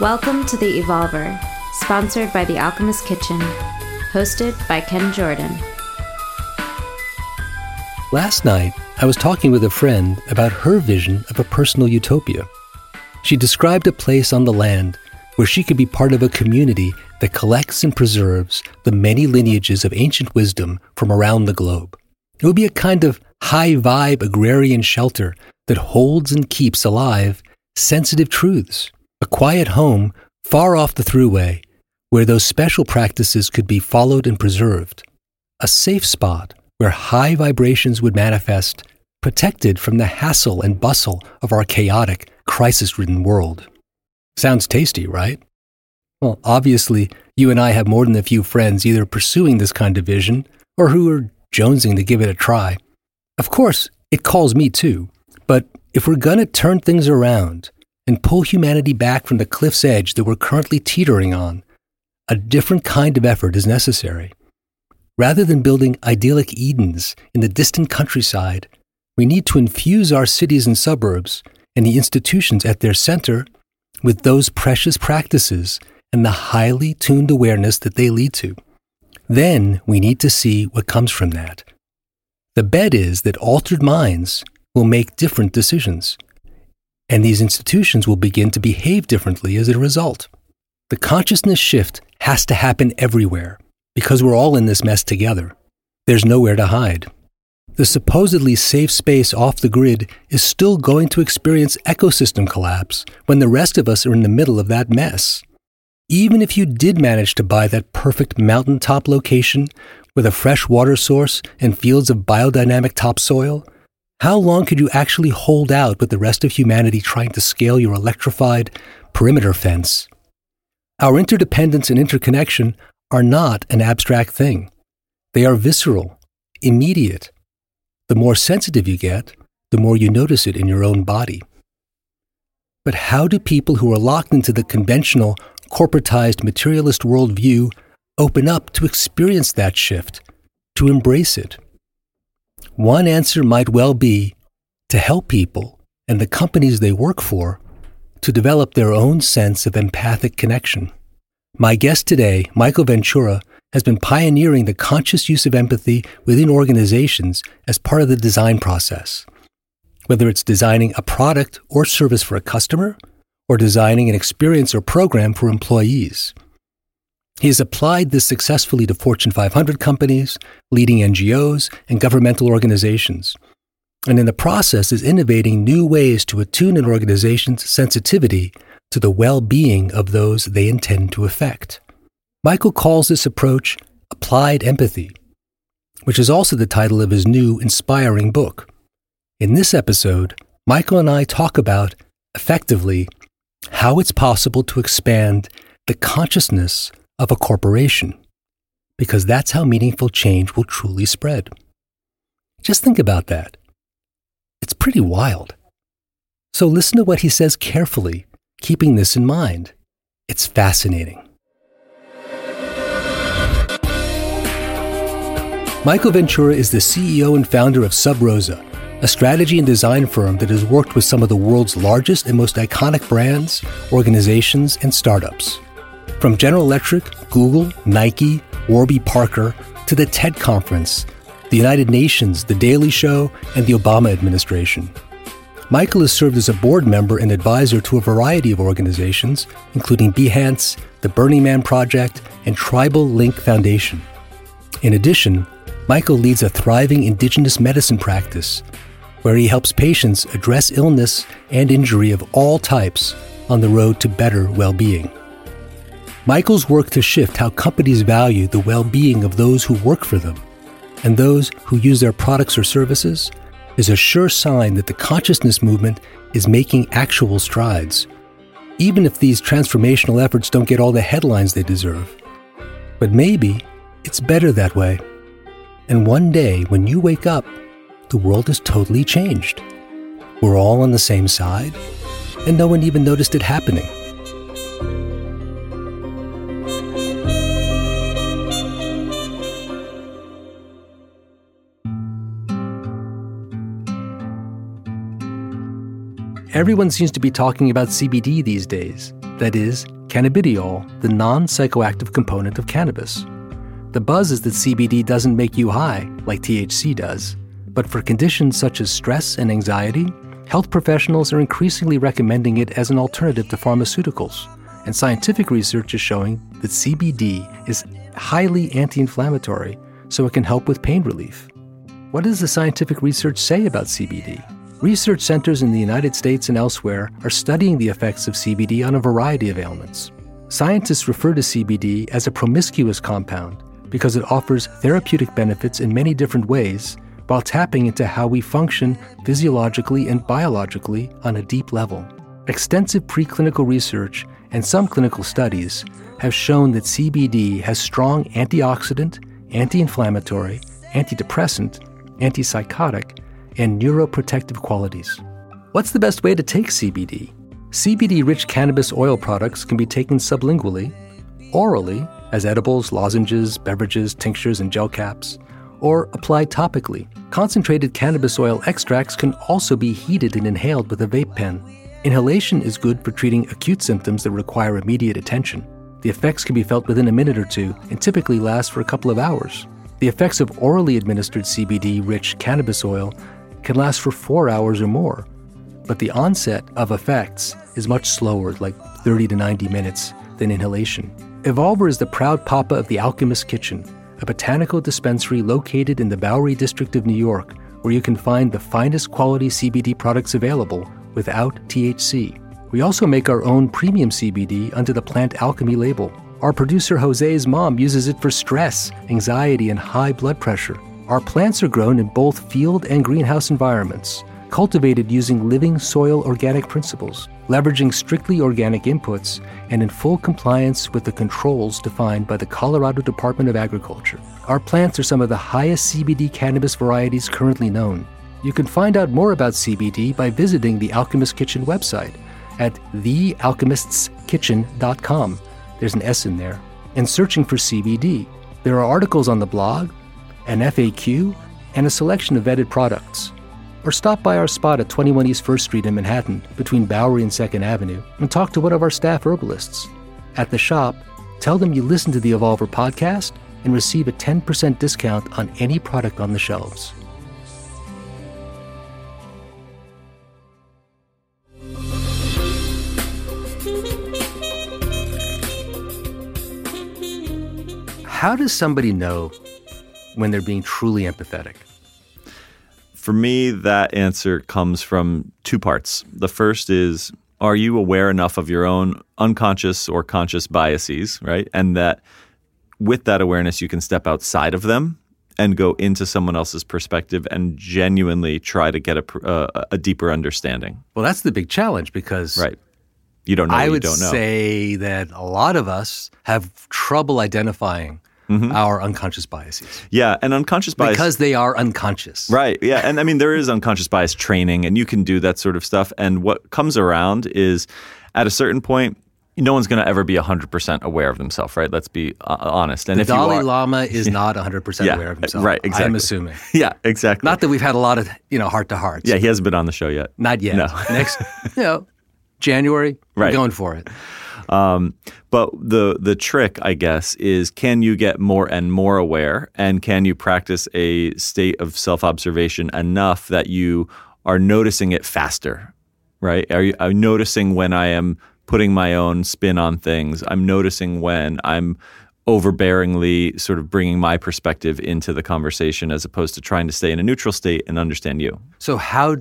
Welcome to The Evolver, sponsored by The Alchemist Kitchen, hosted by Ken Jordan. Last night, I was talking with a friend about her vision of a personal utopia. She described a place on the land where she could be part of a community that collects and preserves the many lineages of ancient wisdom from around the globe. It would be a kind of high vibe agrarian shelter that holds and keeps alive sensitive truths a quiet home far off the thruway where those special practices could be followed and preserved. A safe spot where high vibrations would manifest, protected from the hassle and bustle of our chaotic, crisis ridden world. Sounds tasty, right? Well, obviously, you and I have more than a few friends either pursuing this kind of vision or who are jonesing to give it a try. Of course, it calls me too, but if we're gonna turn things around, and pull humanity back from the cliff's edge that we're currently teetering on, a different kind of effort is necessary. Rather than building idyllic Edens in the distant countryside, we need to infuse our cities and suburbs and the institutions at their center with those precious practices and the highly tuned awareness that they lead to. Then we need to see what comes from that. The bet is that altered minds will make different decisions and these institutions will begin to behave differently as a result. The consciousness shift has to happen everywhere because we're all in this mess together. There's nowhere to hide. The supposedly safe space off the grid is still going to experience ecosystem collapse when the rest of us are in the middle of that mess. Even if you did manage to buy that perfect mountaintop location with a fresh water source and fields of biodynamic topsoil, how long could you actually hold out with the rest of humanity trying to scale your electrified perimeter fence? Our interdependence and interconnection are not an abstract thing. They are visceral, immediate. The more sensitive you get, the more you notice it in your own body. But how do people who are locked into the conventional, corporatized materialist worldview open up to experience that shift, to embrace it? One answer might well be to help people and the companies they work for to develop their own sense of empathic connection. My guest today, Michael Ventura, has been pioneering the conscious use of empathy within organizations as part of the design process. Whether it's designing a product or service for a customer, or designing an experience or program for employees. He has applied this successfully to Fortune 500 companies, leading NGOs, and governmental organizations, and in the process is innovating new ways to attune an organization's sensitivity to the well being of those they intend to affect. Michael calls this approach applied empathy, which is also the title of his new inspiring book. In this episode, Michael and I talk about, effectively, how it's possible to expand the consciousness of a corporation, because that's how meaningful change will truly spread. Just think about that. It's pretty wild. So listen to what he says carefully, keeping this in mind. It's fascinating. Michael Ventura is the CEO and founder of Sub Rosa, a strategy and design firm that has worked with some of the world's largest and most iconic brands, organizations, and startups. From General Electric, Google, Nike, Warby Parker, to the TED Conference, the United Nations, The Daily Show, and the Obama administration. Michael has served as a board member and advisor to a variety of organizations, including Behance, the Burning Man Project, and Tribal Link Foundation. In addition, Michael leads a thriving indigenous medicine practice where he helps patients address illness and injury of all types on the road to better well being. Michael's work to shift how companies value the well being of those who work for them and those who use their products or services is a sure sign that the consciousness movement is making actual strides, even if these transformational efforts don't get all the headlines they deserve. But maybe it's better that way. And one day, when you wake up, the world has totally changed. We're all on the same side, and no one even noticed it happening. Everyone seems to be talking about CBD these days. That is, cannabidiol, the non psychoactive component of cannabis. The buzz is that CBD doesn't make you high, like THC does. But for conditions such as stress and anxiety, health professionals are increasingly recommending it as an alternative to pharmaceuticals. And scientific research is showing that CBD is highly anti inflammatory, so it can help with pain relief. What does the scientific research say about CBD? Research centers in the United States and elsewhere are studying the effects of CBD on a variety of ailments. Scientists refer to CBD as a promiscuous compound because it offers therapeutic benefits in many different ways while tapping into how we function physiologically and biologically on a deep level. Extensive preclinical research and some clinical studies have shown that CBD has strong antioxidant, anti inflammatory, antidepressant, antipsychotic, and neuroprotective qualities. What's the best way to take CBD? CBD rich cannabis oil products can be taken sublingually, orally, as edibles, lozenges, beverages, tinctures, and gel caps, or applied topically. Concentrated cannabis oil extracts can also be heated and inhaled with a vape pen. Inhalation is good for treating acute symptoms that require immediate attention. The effects can be felt within a minute or two and typically last for a couple of hours. The effects of orally administered CBD rich cannabis oil can last for four hours or more, but the onset of effects is much slower, like 30 to 90 minutes, than inhalation. Evolver is the proud papa of the Alchemist Kitchen, a botanical dispensary located in the Bowery district of New York, where you can find the finest quality CBD products available without THC. We also make our own premium CBD under the Plant Alchemy label. Our producer Jose's mom uses it for stress, anxiety, and high blood pressure. Our plants are grown in both field and greenhouse environments, cultivated using living soil organic principles, leveraging strictly organic inputs, and in full compliance with the controls defined by the Colorado Department of Agriculture. Our plants are some of the highest CBD cannabis varieties currently known. You can find out more about CBD by visiting the Alchemist Kitchen website at thealchemistskitchen.com. There's an S in there. And searching for CBD. There are articles on the blog, an FAQ, and a selection of vetted products. Or stop by our spot at 21 East 1st Street in Manhattan between Bowery and 2nd Avenue and talk to one of our staff herbalists. At the shop, tell them you listen to the Evolver podcast and receive a 10% discount on any product on the shelves. How does somebody know when they're being truly empathetic? For me, that answer comes from two parts. The first is are you aware enough of your own unconscious or conscious biases, right? And that with that awareness, you can step outside of them and go into someone else's perspective and genuinely try to get a, uh, a deeper understanding. Well, that's the big challenge because right. You don't know. I would don't know. say that a lot of us have trouble identifying mm-hmm. our unconscious biases. Yeah, and unconscious bias because they are unconscious. Right. Yeah, and I mean there is unconscious bias training, and you can do that sort of stuff. And what comes around is, at a certain point, no one's going to ever be 100% aware of themselves, right? Let's be uh, honest. And the if Dalai are, Lama is not 100% yeah, aware of himself. Right, exactly. I'm assuming. Yeah, exactly. Not that we've had a lot of, you know, heart to hearts. Yeah, he hasn't been on the show yet. Not yet. No. Next, you know, January, right. we're going for it. Um, but the the trick, I guess, is can you get more and more aware, and can you practice a state of self observation enough that you are noticing it faster, right? Are you are noticing when I am putting my own spin on things? I'm noticing when I'm overbearingly sort of bringing my perspective into the conversation as opposed to trying to stay in a neutral state and understand you. So how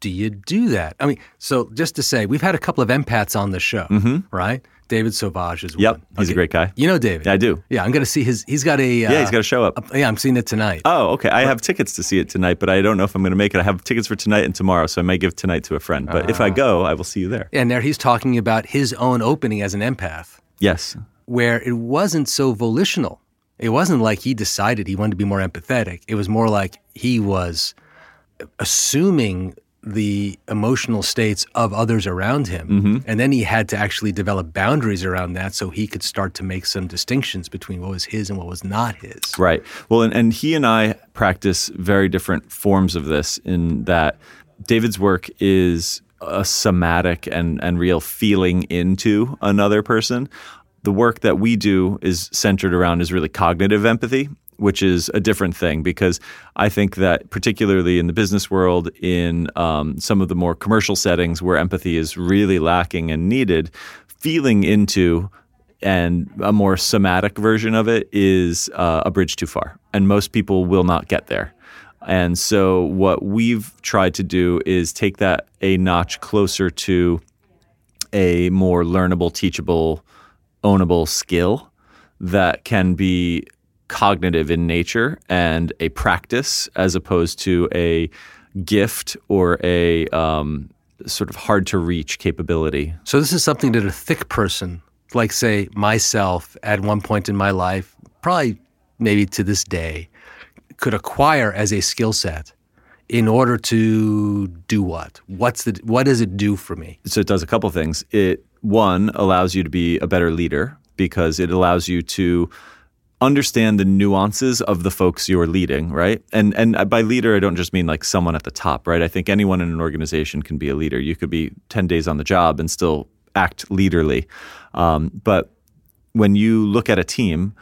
do you do that? I mean, so just to say, we've had a couple of empaths on the show, right? David Sauvage is Mm-hmm. Yep, one. he's a great guy. You know David? Yeah, I do. Yeah, I'm going to see his. He's got a. Uh, Yeah, he's got to show up. a- yeah, I'm seeing it tonight. Oh, okay. I have tickets to see it tonight, but I don't know if I'm going to make it. I have tickets for tonight and tomorrow, so I may give tonight to a friend. But Ah. if I go, I will see you there. and there he's talking about his own opening as an empath, Yes. where it wasn't so volitional. It wasn't like he decided he wanted to be more empathetic. It was more like he was assuming the emotional states of others around him. Mm-hmm. And then he had to actually develop boundaries around that so he could start to make some distinctions between what was his and what was not his. Right. Well, and, and he and I practice very different forms of this in that David's work is a somatic and, and real feeling into another person. The work that we do is centered around is really cognitive empathy, which is a different thing because I think that particularly in the business world, in um, some of the more commercial settings where empathy is really lacking and needed, feeling into and a more somatic version of it is uh, a bridge too far, and most people will not get there. And so, what we've tried to do is take that a notch closer to a more learnable, teachable, ownable skill that can be cognitive in nature and a practice as opposed to a gift or a um, sort of hard to reach capability. So this is something that a thick person, like say myself at one point in my life, probably maybe to this day, could acquire as a skill set in order to do what? What's the what does it do for me? so it does a couple things. It one allows you to be a better leader because it allows you to understand the nuances of the folks you're leading, right? And and by leader I don't just mean like someone at the top, right? I think anyone in an organization can be a leader. You could be 10 days on the job and still act leaderly. Um, but when you look at a team,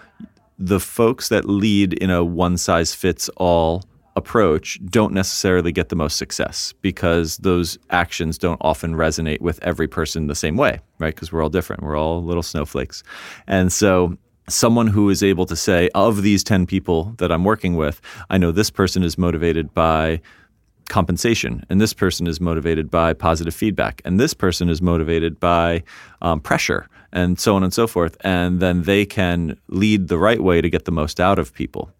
the folks that lead in a one size fits all approach don't necessarily get the most success because those actions don't often resonate with every person the same way, right? Because we're all different. We're all little snowflakes. And so someone who is able to say, of these 10 people that I'm working with, I know this person is motivated by compensation, and this person is motivated by positive feedback, and this person is motivated by um, pressure, and so on and so forth. And then they can lead the right way to get the most out of people.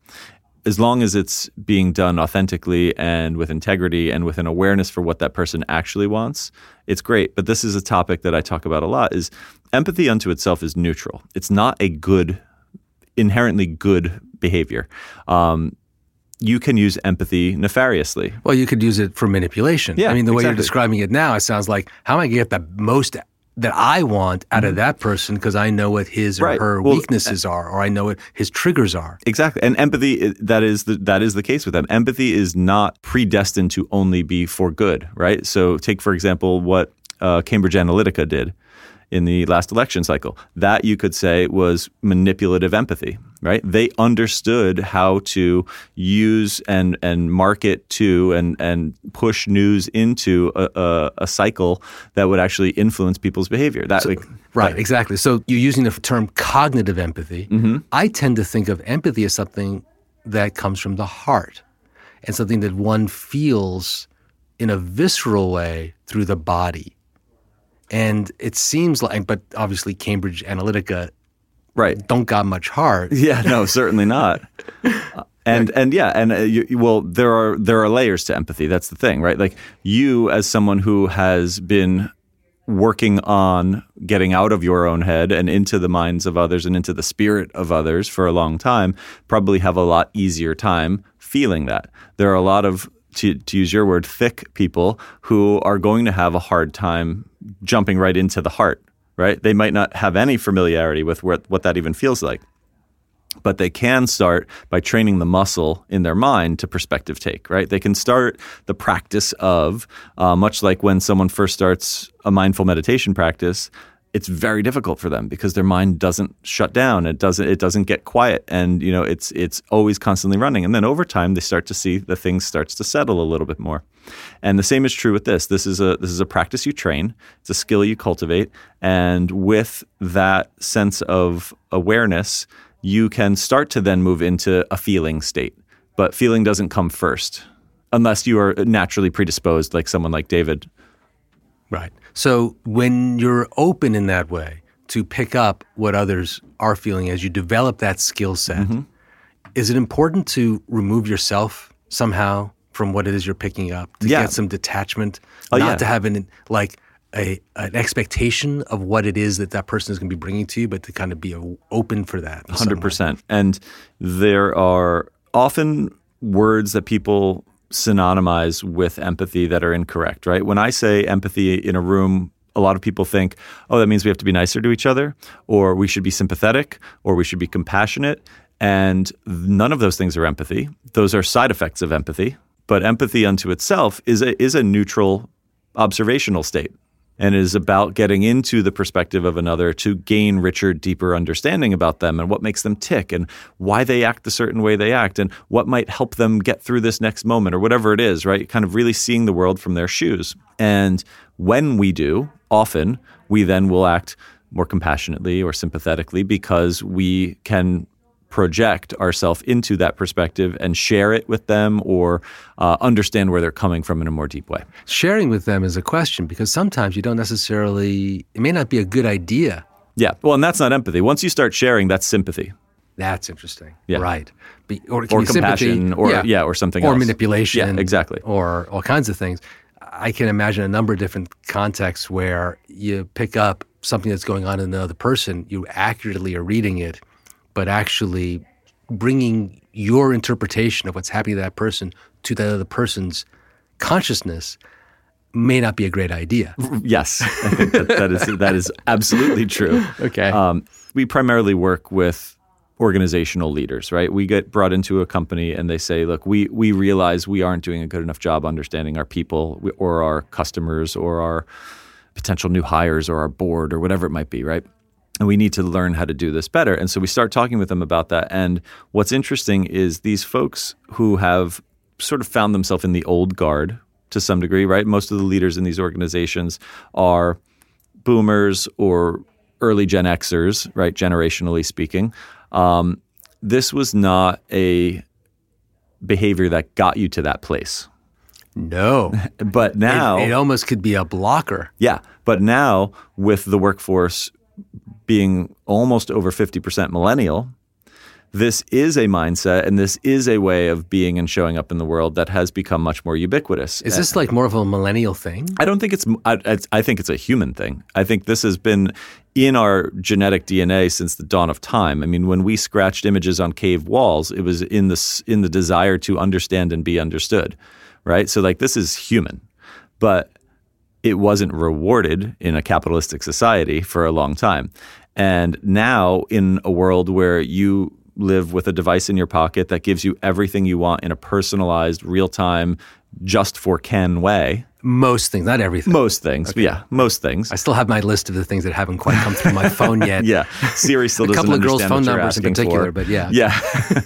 As long as it's being done authentically and with integrity and with an awareness for what that person actually wants, it's great. But this is a topic that I talk about a lot is empathy unto itself is neutral. It's not a good, inherently good behavior. Um, you can use empathy nefariously. Well, you could use it for manipulation. Yeah, I mean, the way you're describing it now, it sounds like how am I going to get the most that I want out of that person because I know what his or Mm-hmm. Right. her Well, weaknesses are, or I know what his triggers are. Exactly, and empathy that is the, that is the case with them. Empathy is not predestined to only be for good, right? So, take for example what uh, Cambridge Analytica did in the last election cycle. That you could say was manipulative empathy, right? They understood how to use and and market to and and push news into a, a, a cycle that would actually influence people's behavior. That like, Right, exactly. So you're using the term cognitive empathy. Mm-hmm. I tend to think of empathy as something that comes from the heart and something that one feels in a visceral way through the body. And it seems like, but obviously Cambridge Analytica right. don't got much heart. Yeah, no, certainly not. And and yeah, and uh, you- well, there are there are layers to empathy. That's the thing, right? Like you, as someone who has been working on getting out of your own head and into the minds of others and into the spirit of others for a long time, probably have a lot easier time feeling that. There are a lot of to, to use your word, thick people who are going to have a hard time jumping right into the heart, right? They might not have any familiarity with what, what that even feels like but they can start by training the muscle in their mind to perspective take, right? They can start the practice of, uh, much like when someone first starts a mindful meditation practice, it's very difficult for them because their mind doesn't shut down. It doesn't. It doesn't get quiet, and you know it's it's always constantly running. And then over time, they start to see the things starts to settle a little bit more. And the same is true with this. This is a this is a practice you train. It's a skill you cultivate, and with that sense of awareness, you can start to then move into a feeling state. But feeling doesn't come first. unless you are naturally predisposed, like someone like David. Right. So when you're open in that way to pick up what others are feeling as you develop that skill set, Mm-hmm. is it important to remove yourself somehow from what it is you're picking up to Yeah. get some detachment, Oh, not yeah. to have an like a an expectation of what it is that that person is going to be bringing to you, but to kind of be open for that. Hundred percent. And there are often words that people synonymize with empathy that are incorrect. Right? When I say empathy in a room. A lot of people think, oh, that means we have to be nicer to each other, or we should be sympathetic, or we should be compassionate. And none of those things are empathy. Those are side effects of empathy. But empathy unto itself is a, is a neutral observational state and it is about getting into the perspective of another to gain richer, deeper understanding about them and what makes them tick and why they act the certain way they act and what might help them get through this next moment or whatever it is, right? Kind of really seeing the world from their shoes. And when we do, often we then will act more compassionately or sympathetically because we can project ourselves into that perspective and share it with them or uh, understand where they're coming from in a more deep way. Sharing with them is a question because sometimes you don't necessarily. It may not be a good idea. Yeah. Well, and that's not empathy. Once you start sharing, that's sympathy That's interesting. Yeah. Right. Be, or or compassion sympathy, or yeah. or something or else. manipulation. Yeah, exactly. Or all kinds of things. I can imagine a number of different contexts where you pick up something that's going on in another person, you accurately are reading it, but actually bringing your interpretation of what's happening to that person to that other person's consciousness may not be a great idea. Yes, I think that, that is that is absolutely true. Okay. Um, we primarily work with organizational leaders, right? We get brought into a company and they say, "Look, we we realize we aren't doing a good enough job understanding our people or our customers or our potential new hires or our board or whatever it might be, right?" And we need to learn how to do this better. And so we start talking with them about that. And what's interesting is these folks who have sort of found themselves in the old guard to some degree, right? Most of the leaders in these organizations are boomers or early Gen Xers, right? Generationally speaking. Um, this was not a behavior that got you to that place. No. But now, it, it almost could be a blocker. yeah, but now with the workforce being almost over 50% millennial, this is a mindset and this is a way of being and showing up in the world that has become much more ubiquitous. Is this like more of a millennial thing? I don't think it's. I, I think it's a human thing. I think this has been in our genetic DNA since the dawn of time. I mean, when we scratched images on cave walls, it was in the in the desire to understand and be understood, right? So, like, this is human, but it wasn't rewarded in a capitalistic society for a long time. And now, in a world where you live with a device in your pocket that gives you everything you want in a personalized, real time, just for Ken way, Most things, not everything. most things, yeah, most things. I still have my list of the things that haven't quite come through my phone yet. yeah, Siri still A doesn't a couple of girls' phone numbers in particular, for. but yeah. yeah.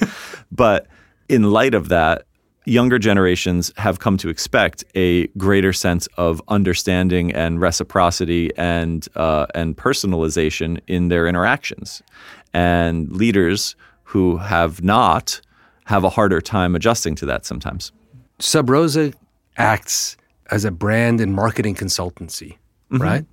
but in light of that, younger generations have come to expect a greater sense of understanding and reciprocity and uh, and personalization in their interactions, and leaders who have not have a harder time adjusting to that sometimes. Sub Rosa acts as a brand and marketing consultancy, Mm-hmm. right?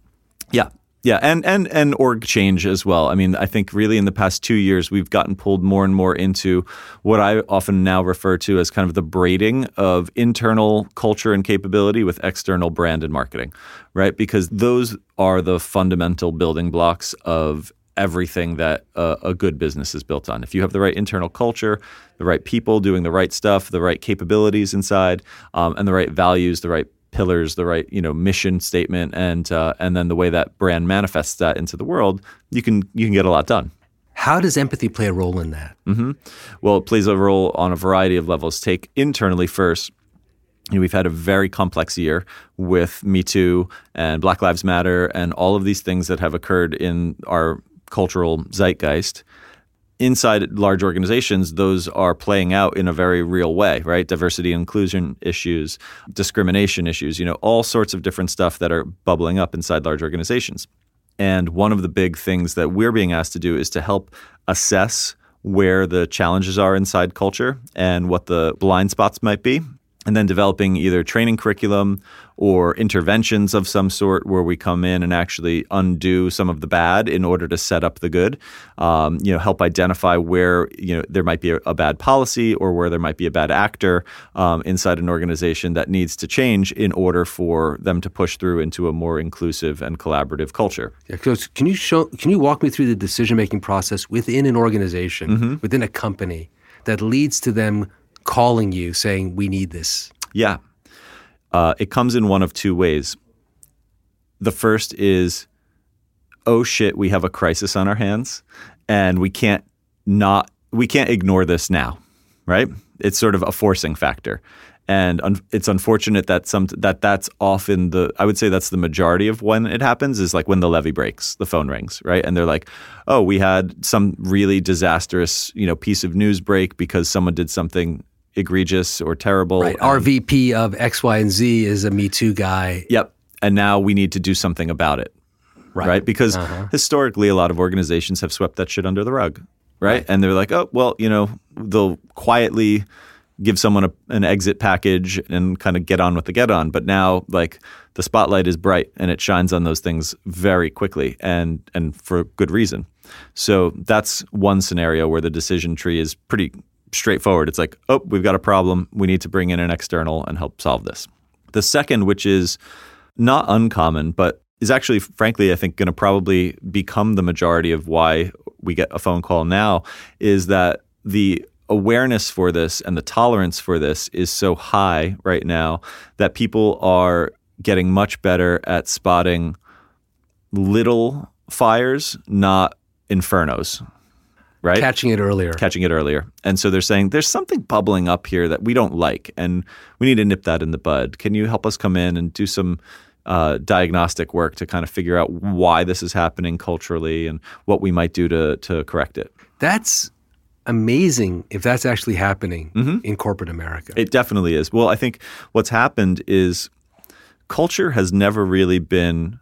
Yeah. Yeah, and and and org change as well. I mean, I think really in the past two years we've gotten pulled more and more into what I often now refer to as kind of the braiding of internal culture and capability with external brand and marketing, right? Because those are the fundamental building blocks of everything that a, a good business is built on. If you have the right internal culture, the right people doing the right stuff, the right capabilities inside, um, and the right values, the right pillars, the right you know mission statement, and uh, and then the way that brand manifests that into the world, you can you can get a lot done. How does empathy play a role in that? Mm-hmm. Well, it plays a role on a variety of levels. Take internally first. You know, we've had a very complex year with Me Too and Black Lives Matter and all of these things that have occurred in our cultural zeitgeist. Inside large organizations, those are playing out in a very real way, right? Diversity inclusion issues, discrimination issues, you know, all sorts of different stuff that are bubbling up inside large organizations. And one of the big things that we're being asked to do is to help assess where the challenges are inside culture and what the blind spots might be. And then developing either training curriculum or interventions of some sort where we come in and actually undo some of the bad in order to set up the good. Um, you know, help identify where you know there might be a, a bad policy or where there might be a bad actor um, inside an organization that needs to change in order for them to push through into a more inclusive and collaborative culture. Yeah, can you show? Can you walk me through the decision making process within an organization, mm-hmm. within a company, that leads to them calling you saying, we need this? Yeah. Uh, it comes in one of two ways. The first is, oh shit, we have a crisis on our hands and we can't not, we can't ignore this now, right? It's sort of a forcing factor. And un- it's unfortunate that some that that's often the I would say that's the majority of when it happens is like when the levee breaks, the phone rings, right? And they're like, "Oh, we had some really disastrous, you know, piece of news break because someone did something egregious or terrible. Right. Our VP of X, Y, and Z is a Me Too guy. Yep. And now we need to do something about it. Right. right? Because uh-huh. historically, a lot of organizations have swept that shit under the rug. Right? right. And they're like, oh, well, you know, they'll quietly give someone a, an exit package and kind of get on with the get on. But now, like, the spotlight is bright and it shines on those things very quickly and and for good reason. So that's one scenario where the decision tree is pretty straightforward. It's like, oh, we've got a problem. We need to bring in an external and help solve this. The second, which is not uncommon, but is actually, frankly, I think going to probably become the majority of why we get a phone call now, is that the awareness for this and the tolerance for this is so high right now that people are getting much better at spotting little fires, not infernos right? Catching it earlier. Catching it earlier. And so they're saying there's something bubbling up here that we don't like, and we need to nip that in the bud. Can you help us come in and do some uh, diagnostic work to kind of figure out why this is happening culturally and what we might do to to correct it? That's amazing if that's actually happening mm-hmm. in corporate America. It definitely is. Well, I think what's happened is culture has never really been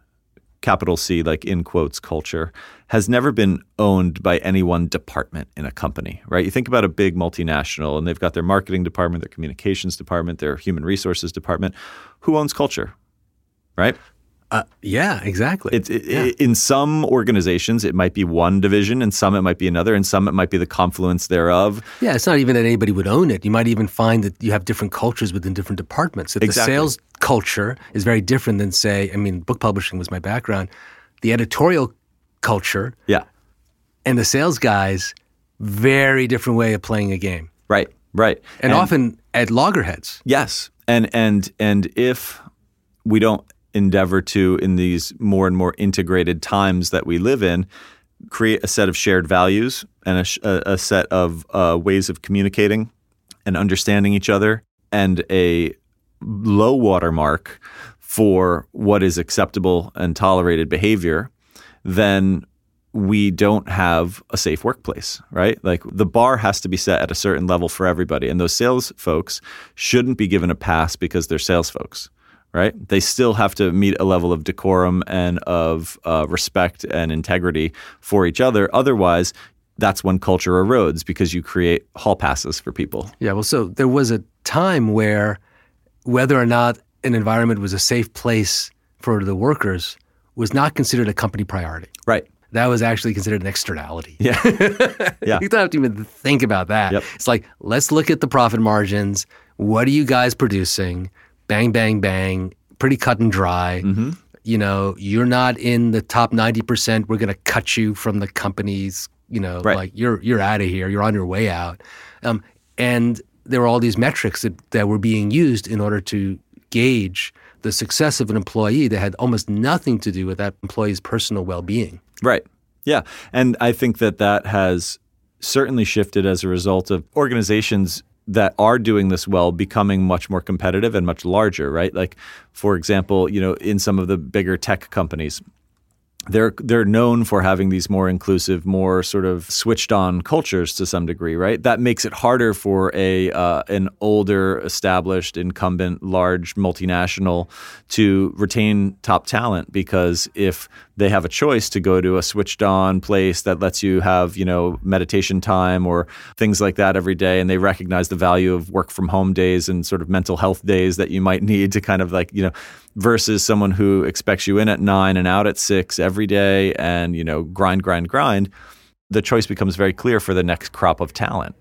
capital C, like in quotes, culture, has never been owned by any one department in a company, right? You think about a big multinational and they've got their marketing department, their communications department, their human resources department. Who owns culture, right? Uh, yeah, exactly. It, yeah. It, in some organizations, it might be one division, and some it might be another, and some it might be the confluence thereof. Yeah, it's not even that anybody would own it. You might even find that you have different cultures within different departments. That exactly. the sales culture is very different than, say, I mean, book publishing was my background. The editorial culture, yeah, and the sales guys, very different way of playing a game. Right, right, and, and often at loggerheads. Yes, and and and if we don't endeavor to in these more and more integrated times that we live in create a set of shared values and a, a set of uh, ways of communicating and understanding each other and a low watermark for what is acceptable and tolerated behavior, then we don't have a safe workplace, right? Like the bar has to be set at a certain level for everybody. And those sales folks shouldn't be given a pass because they're sales folks, right? They still have to meet a level of decorum and of uh, respect and integrity for each other. Otherwise, that's when culture erodes because you create hall passes for people. Yeah, well, so there was a time where whether or not an environment was a safe place for the workers was not considered a company priority. Right. That was actually considered an externality. Yeah. yeah. you don't have to even think about that. Yep. It's like, let's look at the profit margins. What are you guys producing? Bang, bang, bang. Pretty cut and dry. Mm-hmm. You know, you're not in the top 90%. We're going to cut you from the company's, you know, right. like you're you're out of here. You're on your way out. Um, and there were all these metrics that, that were being used in order to gauge the success of an employee that had almost nothing to do with that employee's personal well-being. Right. Yeah. And I think that that has certainly shifted as a result of organizations that are doing this well becoming much more competitive and much larger, right? Like for example, you know, in some of the bigger tech companies, they're they're known for having these more inclusive, more sort of switched on cultures to some degree, right? That makes it harder for a uh, an older, established, incumbent, large multinational to retain top talent because if they have a choice to go to a switched on place that lets you have you know meditation time or things like that every day, and they recognize the value of work from home days and sort of mental health days that you might need to kind of like you know versus someone who expects you in at nine and out at six every day and, you know, grind, grind, grind, the choice becomes very clear for the next crop of talent.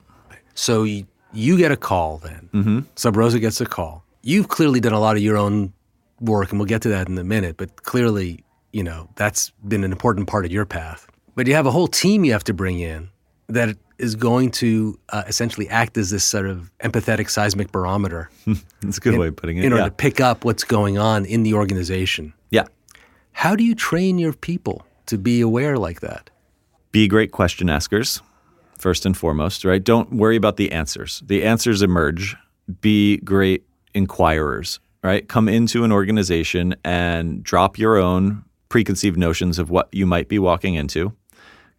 So you, you get a call then. Mm-hmm. Sub Rosa gets a call. You've clearly done a lot of your own work, and we'll get to that in a minute, but clearly, you know, that's been an important part of your path. But you have a whole team you have to bring in that is going to uh, essentially act as this sort of empathetic seismic barometer. That's a good in, way of putting it. In order yeah. to pick up what's going on in the organization. Yeah. How do you train your people to be aware like that? Be great question askers, first and foremost, right? Don't worry about the answers. The answers emerge. Be great inquirers, right? Come into an organization and drop your own preconceived notions of what you might be walking into.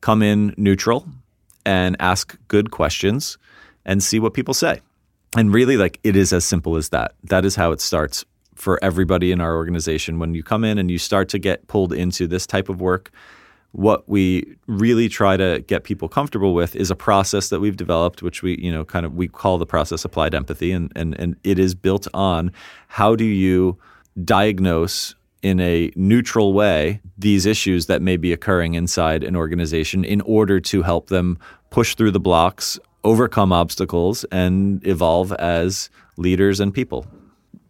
Come in neutral, and ask good questions and see what people say. And really, like, it is as simple as that. That is how it starts for everybody in our organization. When you come in and you start to get pulled into this type of work, what we really try to get people comfortable with is a process that we've developed, which we, you know, kind of we call the process applied empathy, and and and it is built on how do you diagnose in a neutral way these issues that may be occurring inside an organization in order to help them push through the blocks, overcome obstacles, and evolve as leaders and people.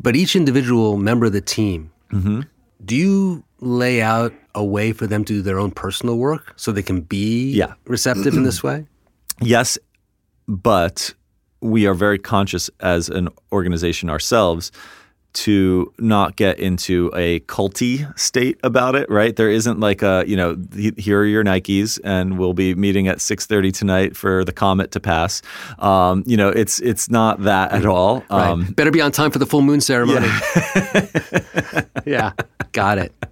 But each individual member of the team, mm-hmm. do you lay out a way for them to do their own personal work so they can be yeah. receptive in this way? Yes, but we are very conscious as an organization ourselves to not get into a culty state about it, right? There isn't like a, you know, here are your Nikes and we'll be meeting at 6:30 tonight for the comet to pass. Um, you know, it's it's not that at all. Um, right. Better be on time for the full moon ceremony. Yeah, yeah. got it.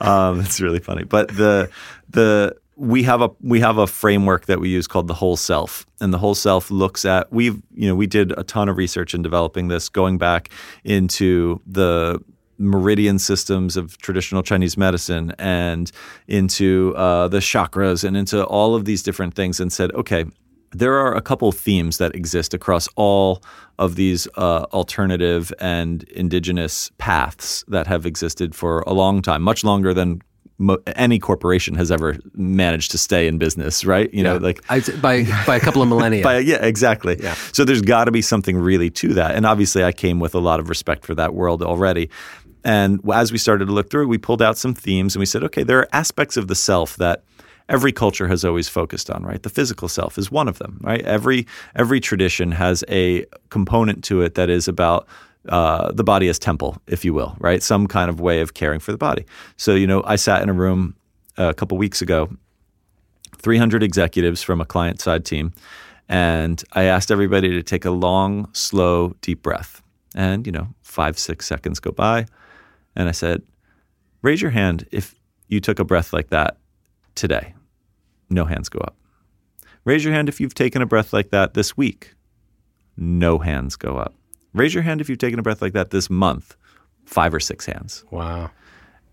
Um, it's really funny. But the the we have a we have a framework that we use called the whole self. And the whole self looks at we've you know we did a ton of research in developing this going back into the meridian systems of traditional Chinese medicine and into uh, the chakras and into all of these different things and said okay there are a couple themes that exist across all of these uh, alternative and indigenous paths that have existed for a long time, much longer than mo- any corporation has ever managed to stay in business, right? You yeah. know, like I, by by a couple of millennia. by, yeah, exactly. Yeah. So there's got to be something really to that, and obviously, I came with a lot of respect for that world already. And as we started to look through, we pulled out some themes, and we said, okay, there are aspects of the self that every culture has always focused on, right? The physical self is one of them, right? Every every tradition has a component to it that is about uh, the body as temple, if you will, right? Some kind of way of caring for the body. So, you know, I sat in a room a couple weeks ago, 300 executives from a client side team, and I asked everybody to take a long, slow, deep breath. And, you know, five, six seconds go by. And I said, raise your hand if you took a breath like that today. No hands go up. Raise your hand if you've taken a breath like that this week. No hands go up. Raise your hand if you've taken a breath like that this month. Five or six hands. Wow.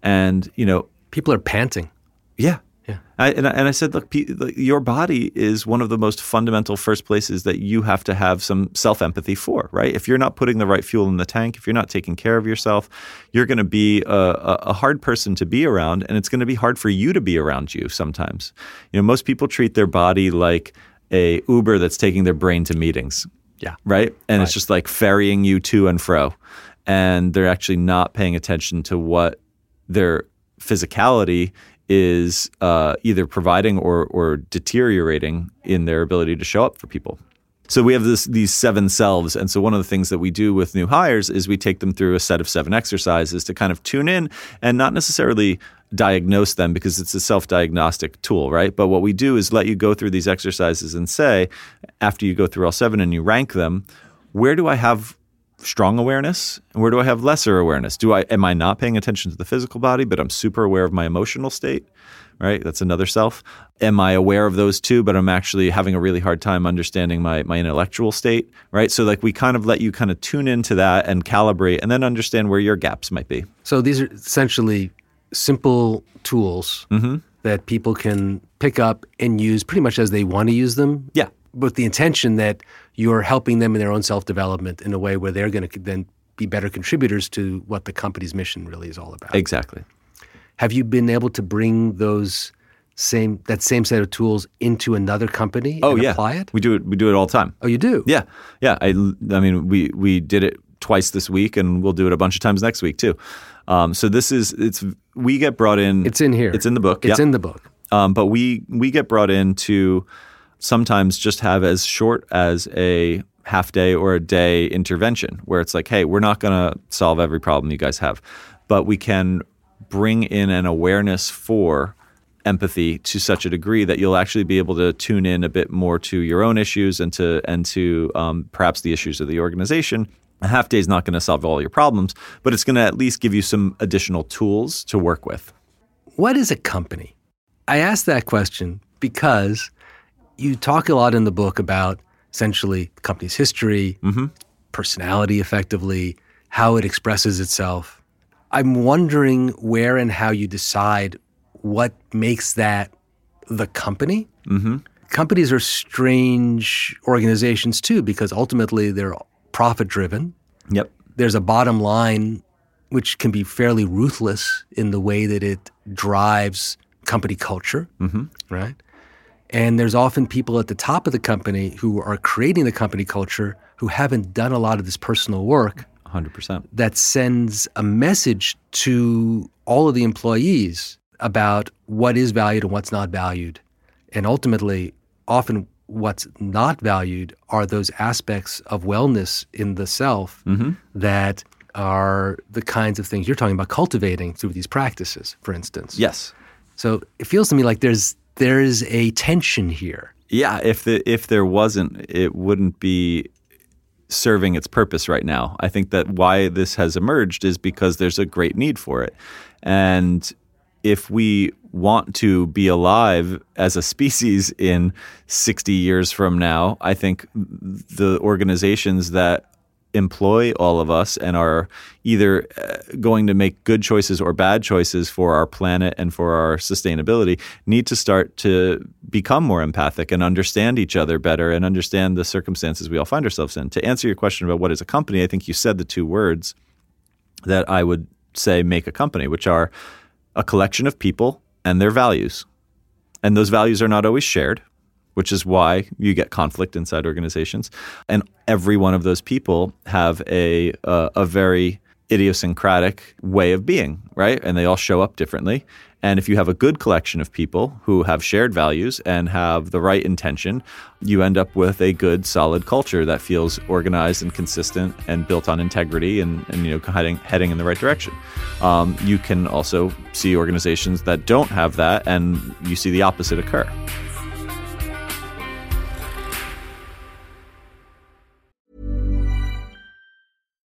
And, you know, people are panting. Yeah. Yeah. I, and, I, and I said, look, your body is one of the most fundamental first places that you have to have some self empathy for, right? If you're not putting the right fuel in the tank, if you're not taking care of yourself, you're going to be a, a hard person to be around, and it's going to be hard for you to be around you sometimes. You know, most people treat their body like a Uber that's taking their brain to meetings. Yeah. Right. And right. it's just like ferrying you to and fro. And they're actually not paying attention to what their physicality is uh, either providing or, or deteriorating in their ability to show up for people. So we have this these seven selves, and so one of the things that we do with new hires is we take them through a set of seven exercises to kind of tune in and not necessarily diagnose them because it's a self-diagnostic tool, right? But what we do is let you go through these exercises and say, after you go through all seven and you rank them, where do I have strong awareness and where do I have lesser awareness? Do I am I not paying attention to the physical body, but I'm super aware of my emotional state? Right? That's another self. Am I aware of those two, but I'm actually having a really hard time understanding my my intellectual state? Right? So like we kind of let you kind of tune into that and calibrate and then understand where your gaps might be. So these are essentially simple tools Mm-hmm. that people can pick up and use pretty much as they want to use them. Yeah. With the intention that you're helping them in their own self development in a way where they're going to then be better contributors to what the company's mission really is all about. Exactly. Have you been able to bring those same that same set of tools into another company Oh and yeah. apply it? We do it we do it all the time. Oh, you do? Yeah, yeah. I, I mean, we we did it twice this week, and we'll do it a bunch of times next week too. Um, so this is it's we get brought in. It's in here. It's in the book. It's yeah. in the book. Um, but we we get brought in to sometimes just have as short as a half day or a day intervention, where it's like, hey, we're not going to solve every problem you guys have, but we can bring in an awareness for empathy to such a degree that you'll actually be able to tune in a bit more to your own issues and to and to um, perhaps the issues of the organization. A half day is not going to solve all your problems, but it's going to at least give you some additional tools to work with. What is a company? I ask that question because you talk a lot in the book about essentially the company's history, personality, effectively, how it expresses itself. I'm wondering where and how you decide what makes that the company. Mm-hmm. Companies are strange organizations too because ultimately they're profit driven. Yep. There's a bottom line which can be fairly ruthless in the way that it drives company culture, mm-hmm. right? And there's often people at the top of the company who are creating the company culture who haven't done a lot of this personal work 100%. that sends a message to all of the employees about what is valued and what's not valued. And ultimately, often what's not valued are those aspects of wellness in the self mm-hmm. that are the kinds of things you're talking about cultivating through these practices, for instance. Yes. So it feels to me like there's there is a tension here. Yeah, if the if there wasn't, it wouldn't be serving its purpose right now. I think that why this has emerged is because there's a great need for it. And if we want to be alive as a species in 60 years from now, I think the organizations that employ all of us and are either uh, going to make good choices or bad choices for our planet and for our sustainability need to start to become more empathic and understand each other better and understand the circumstances we all find ourselves in. To answer your question about what is a company, I think you said the two words that I would say make a company, which are a collection of people and their values. And those values are not always shared, which is why you get conflict inside organizations. And every one of those people have a uh, a very idiosyncratic way of being, right? And they all show up differently. And if you have a good collection of people who have shared values and have the right intention, you end up with a good, solid culture that feels organized and consistent and built on integrity and, and you know heading heading in the right direction. Um, you can also see organizations that don't have that, and you see the opposite occur.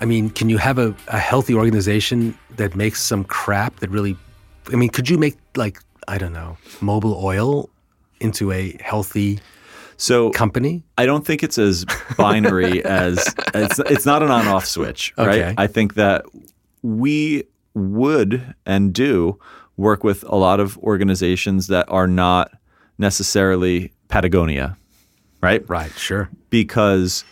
I mean, can you have a, a healthy organization that makes some crap that really I mean, could you make like, I don't know, Mobil oil into a healthy So company? I don't think it's as binary as it's. It's not an on-off switch, right? Okay. I think that we would and do work with a lot of organizations that are not necessarily Patagonia, right? Right, sure. Because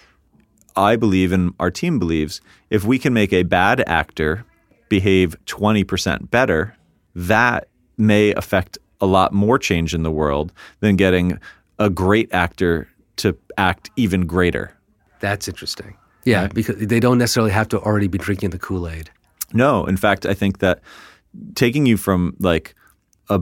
I believe and our team believes if we can make a bad actor behave 20% better that may affect a lot more change in the world than getting a great actor to act even greater. That's interesting. Yeah, because they don't necessarily have to already be drinking the Kool Aid. No, in fact, I think that taking you from like a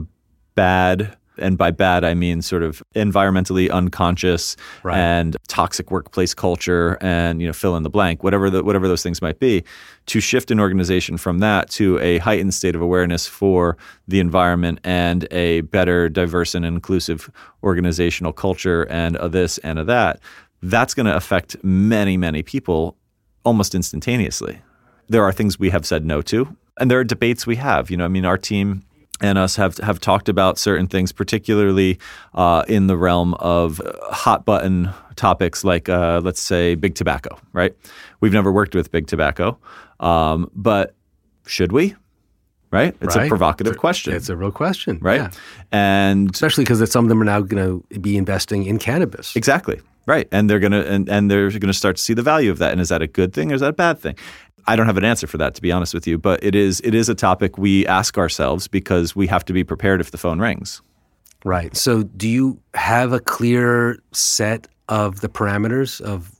bad and by bad I mean sort of environmentally unconscious Right. and toxic workplace culture and you know fill in the blank whatever the, whatever those things might be to shift an organization from that to a heightened state of awareness for the environment and a better diverse and inclusive organizational culture and of this and of that that's going to affect many many people almost instantaneously there are things we have said no to, and there are debates we have. You know, I mean, our team and us have have talked about certain things, particularly uh, in the realm of hot button topics like, uh, let's say, big tobacco. Right? We've never worked with big tobacco, um, but should we? Right? It's a provocative It's a- question. It's a real question, right? Yeah. And Especially because some of them are now going to be investing in cannabis. Exactly. Right. And they're gonna and, and they're gonna start to see the value of that. And is that a good thing or is that a bad thing? I don't have an answer for that to be honest with you, but it is it is a topic we ask ourselves because we have to be prepared if the phone rings. Right. So, do you have a clear set of the parameters of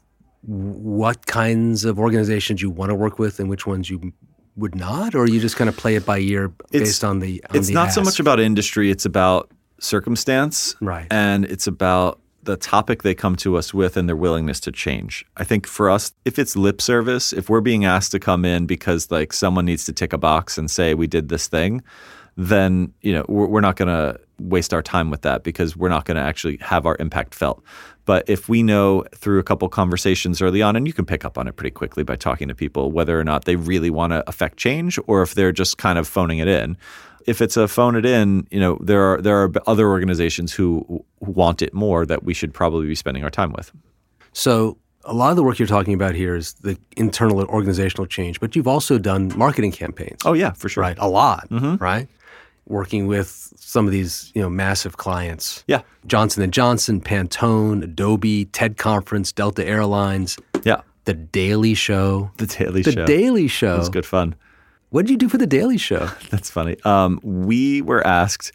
what kinds of organizations you want to work with and which ones you would not, or you just kind of play it by ear It's- based on the? On it's the not so much about industry, it's about circumstance. Right. And it's about the topic they come to us with and their willingness to change. I think for us, if it's lip service, if we're being asked to come in because like someone needs to tick a box and say we did this thing, then you know we're, we're not going to waste our time with that because we're not going to actually have our impact felt. But if we know through a couple conversations early on, and you can pick up on it pretty quickly by talking to people whether or not they really want to affect change or if they're just kind of phoning it in. If it's a phone it in, you know there are there are other organizations who, who want it more that we should probably be spending our time with. So, a lot of the work you're talking about here is the internal organizational change, but you've also done marketing campaigns. Oh yeah, for sure. right, a lot, mm-hmm. right? Working with some of these, you know, massive clients. Yeah, Johnson and Johnson, Pantone, Adobe, TED Conference, Delta Airlines, yeah. The Daily Show. The Daily The Show. The Daily Show. It was good fun. What did you do for The Daily Show? That's funny. Um, we were asked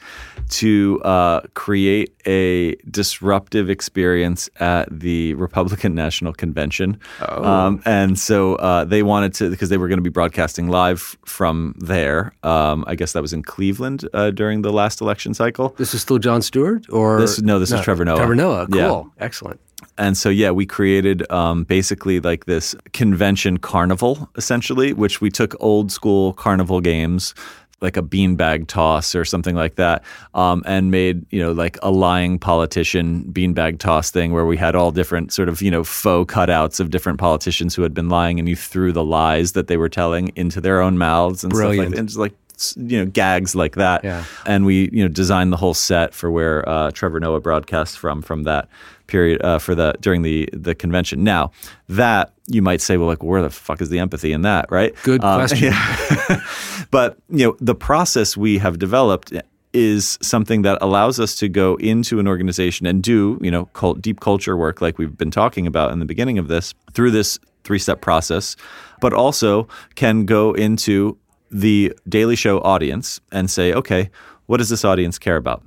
to uh, create a disruptive experience at the Republican National Convention. Um, and so uh, they wanted to, because they were going to be broadcasting live from there. Um, I guess that was in Cleveland uh, during the last election cycle. This is still Jon Stewart, or This- no, this is Trevor Noah. Trevor Noah, Yeah. cool, excellent. And so, yeah, we created um, basically like this convention carnival, essentially, which we took old school carnival games, like a beanbag toss or something like that, um, and made you know like a lying politician beanbag toss thing where we had all different sort of you know faux cutouts of different politicians who had been lying, and you threw the lies that they were telling into their own mouths and stuff like that. And just like you know gags like that Yeah. and we you know designed the whole set for where uh, Trevor Noah broadcast from from that period uh, for the during the the convention. Now that you might say, well, like where the fuck is the empathy in that, right? Good Um, question. yeah. but you know the process we have developed is something that allows us to go into an organization and do you know cult, deep culture work like we've been talking about in the beginning of this through this three step process, but also can go into the Daily Show audience and say, okay, what does this audience care about?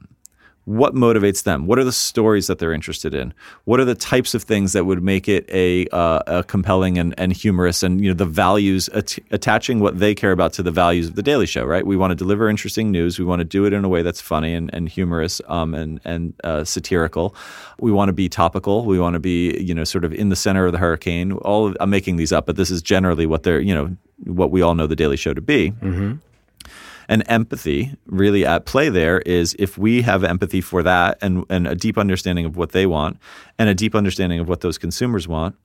What motivates them? What are the stories that they're interested in? What are the types of things that would make it a, uh, a compelling and, and humorous and you know the values at- attaching what they care about to the values of the Daily Show? Right? We want to deliver interesting news. We want to do it in a way that's funny and, and humorous um, and and uh, satirical. We want to be topical. We want to be you know sort of in the center of the hurricane. All of, I'm making these up, but this is generally what they're you know what we all know the Daily Show to be. And empathy, really at play there, is if we have empathy for that and, and a deep understanding of what they want, and a deep understanding of what those consumers want,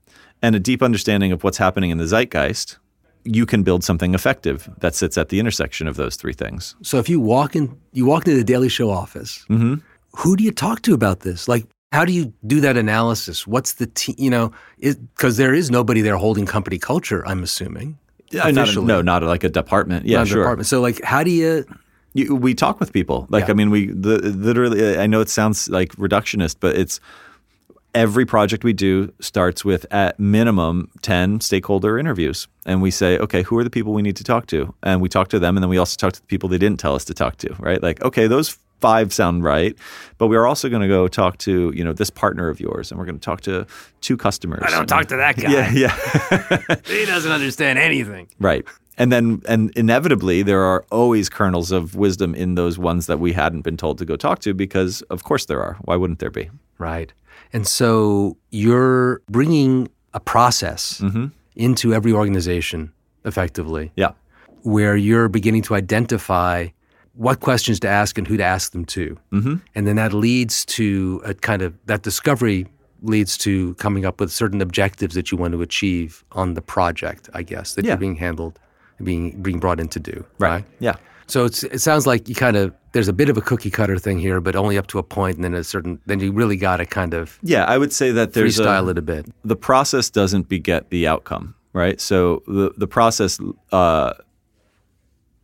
and a deep understanding of what's happening in the zeitgeist, you can build something effective that sits at the intersection of those three things. So if you walk in, you walk into the Daily Show office. Mm-hmm. Who do you talk to about this? Like, how do you do that analysis? What's the te- you know? Because there is nobody there holding company culture. I'm assuming. Yeah, not, officially. no, not like a department. Yeah, Not sure. department. So like, how do you? You, we talk with people. Like, Yeah. I mean, we the, literally. I know it sounds like reductionist, but it's every project we do starts with at minimum 10 stakeholder interviews and we say okay who are the people we need to talk to and we talk to them and then we also talk to the people they didn't tell us to talk to right like okay those five sound right but we are also going to go talk to you know this partner of yours and we're going to talk to two customers. I don't talk to that guy. yeah yeah. He doesn't understand anything. right. And then and inevitably there are always kernels of wisdom in those ones that we hadn't been told to go talk to because of course there are. Why wouldn't there be? Right. And so you're bringing a process mm-hmm. into every organization effectively yeah. where you're beginning to identify what questions to ask and who to ask them to. Mm-hmm. And then that leads to a kind of that discovery leads to coming up with certain objectives that you want to achieve on the project, I guess, that Yeah. you're being handled, being being brought in to do. right yeah So it's, it sounds like you kind of there's a bit of a cookie cutter thing here, but only up to a point, and then a certain then you really got to kind of yeah i would say that there's freestyle a, it a bit. the process doesn't beget the outcome, right? So the the process, uh,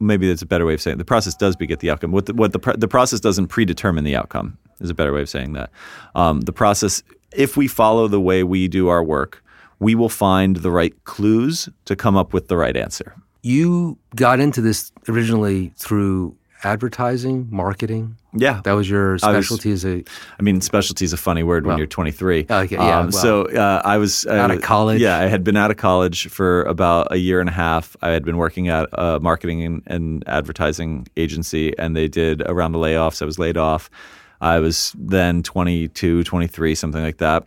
maybe that's a better way of saying it. the process does beget the outcome. What the, what the the process doesn't predetermine the outcome is a better way of saying that. Um, the process, if we follow the way we do our work, we will find the right clues to come up with the right answer. You got into this originally through advertising, marketing. Yeah, That was your I was- specialty as a I mean, specialty is a funny word when you're 23. okay, yeah, Um, well, so uh, I was out of uh, college. Yeah, I had been out of college for about a year and a half. I had been working at a marketing and, and advertising agency, and they did around the layoffs. I was laid off. I was then 22, 23, something like that.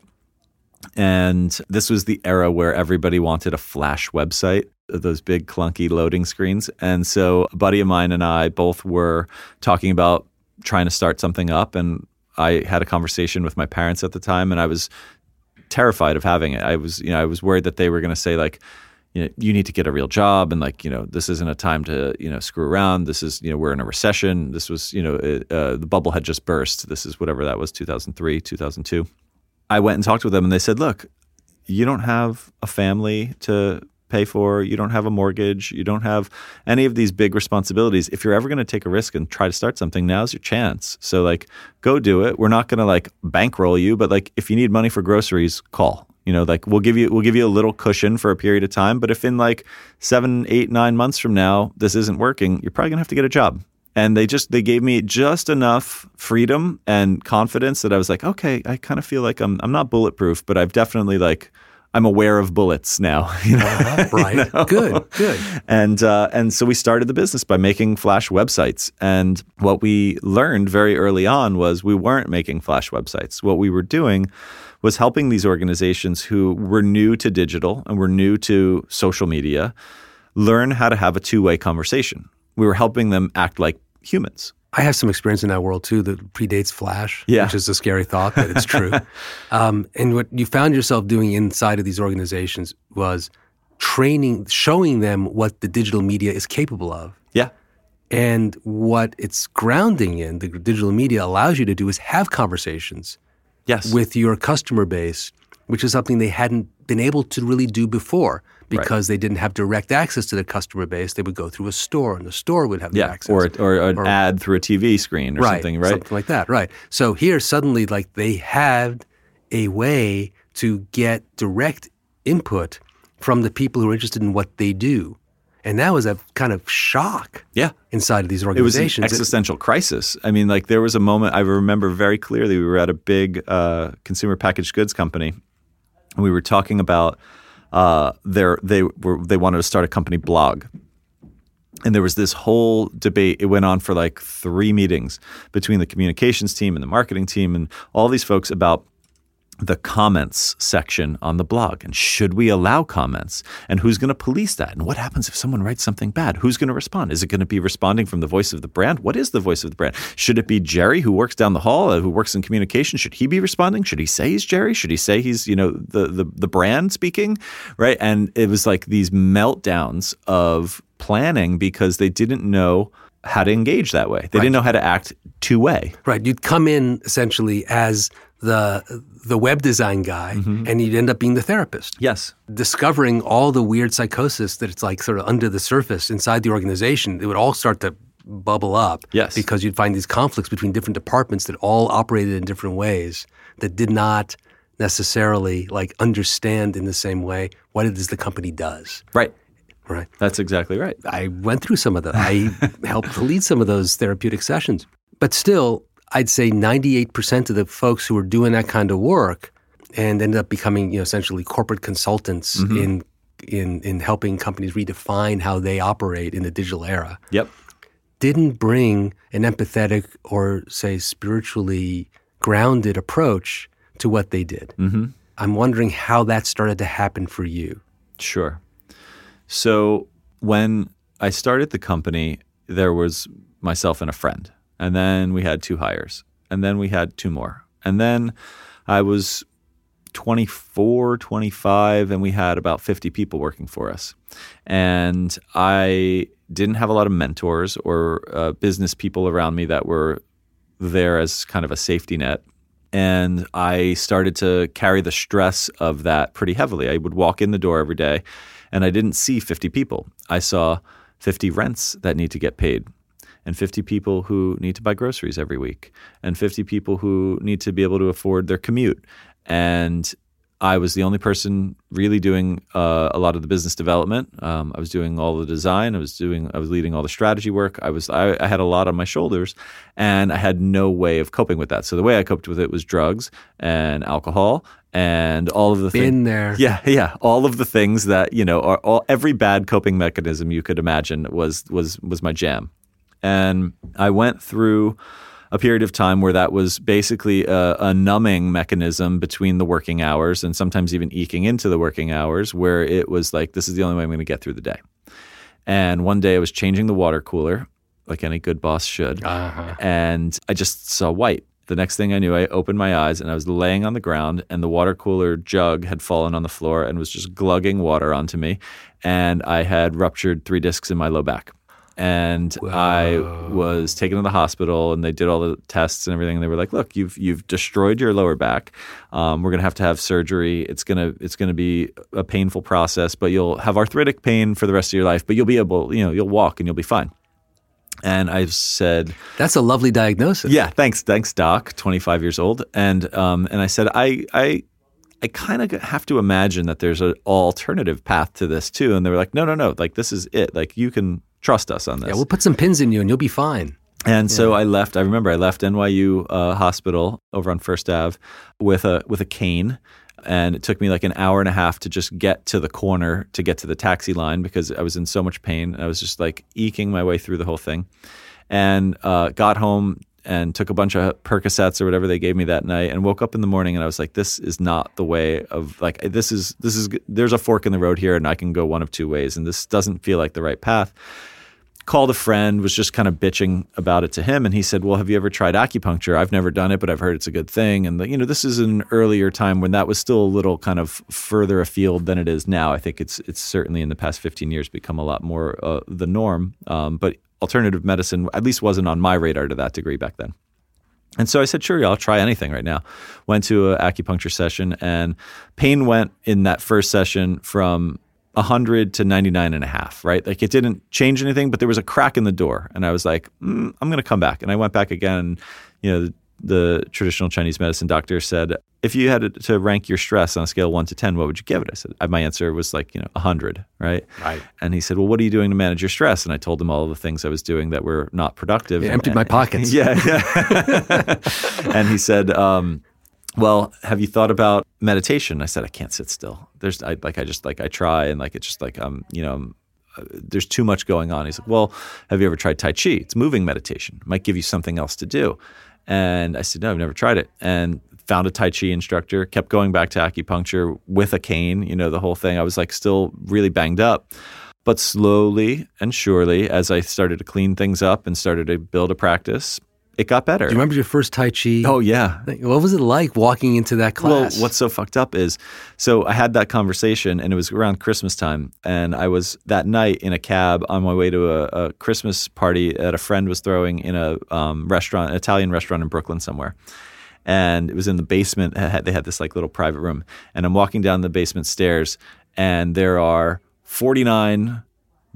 And this was the era where everybody wanted a flash website, those big clunky loading screens. And so a buddy of mine and I both were talking about trying to start something up. And I had a conversation with my parents at the time, and I was terrified of having it. I was, you know, I was worried that they were going to say like, you know, you need to get a real job, and like, you know, this isn't a time to, you know, screw around. This is, you know, we're in a recession. This was, you know, uh, uh, the bubble had just burst. This is whatever that was, 2003, 2002. I went and talked with them, and they said, look, you don't have a family to pay for, you don't have a mortgage, you don't have any of these big responsibilities. If you're ever going to take a risk and try to start something, now's your chance. So like go do it. We're not going to like bankroll you, but like if you need money for groceries, call. You know, like we'll give you we'll give you a little cushion for a period of time, but if in like seven, eight, nine months from now this isn't working, you're probably gonna have to get a job. And they just they gave me just enough freedom and confidence that I was like, okay, I kind of feel like I'm I'm not bulletproof, but I've definitely like I'm aware of bullets now. You know? right. Good. Good. and uh, and so we started the business by making flash websites. And what we learned very early on was we weren't making flash websites. What we were doing was helping these organizations who were new to digital and were new to social media learn how to have a two-way conversation. We were helping them act like humans. I have some experience in that world too that predates Flash, Yeah. which is a scary thought, but it's true. um, and what you found yourself doing inside of these organizations was training, showing them what the digital media is capable of. Yeah. And what it's grounding in, the digital media allows you to do is have conversations Yes. with your customer base, which is something they hadn't been able to really do before because they didn't have direct access to the customer base. They would go through a store, and the store would have the yeah. access. Or, or an Or- ad through a TV screen or right, something, right? Something like that, right. So here, suddenly, like they had a way to get direct input from the people who are interested in what they do. And that was a kind of shock Yeah. inside of these organizations. It was an existential crisis. I mean, like there was a moment I remember very clearly. We were at a big uh, consumer packaged goods company, and we were talking about uh, they were they wanted to start a company blog, and there was this whole debate. It went on for like three meetings between the communications team and the marketing team and all these folks about the comments section on the blog and should we allow comments? And who's going to police that? And what happens if someone writes something bad? Who's going to respond? Is it going to be responding from the voice of the brand? What is the voice of the brand? Should it be jerry who works down the hall uh, who works in communication? Should he be responding? Should he say he's jerry? Should he say he's you know the the, the brand speaking? Right? And it was like these meltdowns of planning because they didn't know how to engage that way they didn't know how to act two way Right. You'd come in essentially as the the web design guy, Mm-hmm. and you'd end up being the therapist, yes discovering all the weird psychosis that it's like sort of under the surface inside the organization. It would all start to bubble up. Yes. Because you'd find these conflicts between different departments that all operated in different ways that did not necessarily like understand in the same way what it is the company does. Right. Right. That's exactly right. I went through some of that. I helped to lead some of those therapeutic sessions. But still, I'd say 98% of the folks who were doing that kind of work and ended up becoming, you know, essentially corporate consultants Mm-hmm. in in in helping companies redefine how they operate in the digital era Yep. didn't bring an empathetic or say spiritually grounded approach to what they did. Mm-hmm. I'm wondering how that started to happen for you. Sure. So when I started the company, there was myself and a friend. And then we had two hires. And then we had two more. And then I was 24, 25, and we had about 50 people working for us. And I didn't have a lot of mentors or uh, business people around me that were there as kind of a safety net. And I started to carry the stress of that pretty heavily. I would walk in the door every day and I didn't see 50 people. I saw 50 rents that need to get paid, and 50 people who need to buy groceries every week, and 50 people who need to be able to afford their commute. And I was the only person really doing uh, a lot of the business development. Um, I was doing all the design. I was doing. I was leading all the strategy work. I was. I, I had a lot on my shoulders, and I had no way of coping with that. So the way I coped with it was drugs and alcohol and all of the things. Been there. Yeah, yeah. All of the things that you know are all every bad coping mechanism you could imagine was was was my jam, and I went through a period of time where that was basically a, a numbing mechanism between the working hours and sometimes even eking into the working hours, where it was like this is the only way I'm going to get through the day. And one day I was changing the water cooler, like any good boss should, uh-huh. and I just saw white. The next thing I knew, I opened my eyes and I was laying on the ground, and the water cooler jug had fallen on the floor and was just glugging water onto me. And I had ruptured three discs in my low back. And I was taken to the hospital, and they did all the tests and everything. And they were like, "Look, you've you've destroyed your lower back. Um, we're gonna have to have surgery. It's gonna it's gonna be a painful process, but you'll have arthritic pain for the rest of your life. But you'll be able, you know, you'll walk and you'll be fine." And I said, That's a lovely diagnosis. yeah, thanks, thanks, Doc. Twenty five years old, and um, and I said, I I I kind of have to imagine that there's an alternative path to this too. And they were like, no, no, no, like this is it. Like you can trust us on this. Yeah, we'll put some pins in you and you'll be fine. And so I left. I remember I left NYU uh, Hospital over on First Ave with a with a cane, and it took me like an hour and a half to just get to the corner to get to the taxi line because I was in so much pain. I was just like eking my way through the whole thing, and uh, got home and took a bunch of Percocets or whatever they gave me that night, and woke up in the morning and I was like, this is not the way of like this is this is there's a fork in the road here, and I can go one of two ways, and this doesn't feel like the right path called a friend, was just kind of bitching about it to him, and he said, "Well, have you ever tried acupuncture? I've never done it, but I've heard it's a good thing." And the, you know, this is an earlier time when that was still a little kind of further afield than it is now. I think it's it's certainly in the past 15 years become a lot more uh, the norm. Um, but alternative medicine, at least, wasn't on my radar to that degree back then. And so I said, sure, I'll try anything right now. Went to an acupuncture session, and pain went in that first session from 100 to 99 and a half, right? Like it didn't change anything, but there was a crack in the door. And I was like, mm, I'm going to come back. And I went back again. You know, the, the traditional Chinese medicine doctor said, if you had to rank your stress on a scale of one to 10, what would you give it? I said, my answer was like, you know, 100, right? Right. And he said, well, what are you doing to manage your stress? And I told him all of the things I was doing that were not productive. It emptied my pockets. Yeah, yeah. and he said, um, "Well, have you thought about meditation?" I said, "I can't sit still. There's I, like I just like I try and like it's just like um you know." I'm, uh, there's too much going on. He's like, Well, have you ever tried Tai Chi? It's moving meditation. It might give you something else to do. And I said, No, I've never tried it. And found a Tai Chi instructor, kept going back to acupuncture with a cane, you know, the whole thing. I was like still really banged up. But slowly and surely, as I started to clean things up and started to build a practice, it got better. Do you remember your first Tai Chi? Oh yeah. What was it like walking into that class? Well, what's so fucked up is, so I had that conversation, and it was around Christmas time, and I was that night in a cab on my way to a, a Christmas party that a friend was throwing in a um, restaurant, an Italian restaurant in Brooklyn somewhere. And it was in the basement. They had this like little private room, and I'm walking down the basement stairs, and there are 49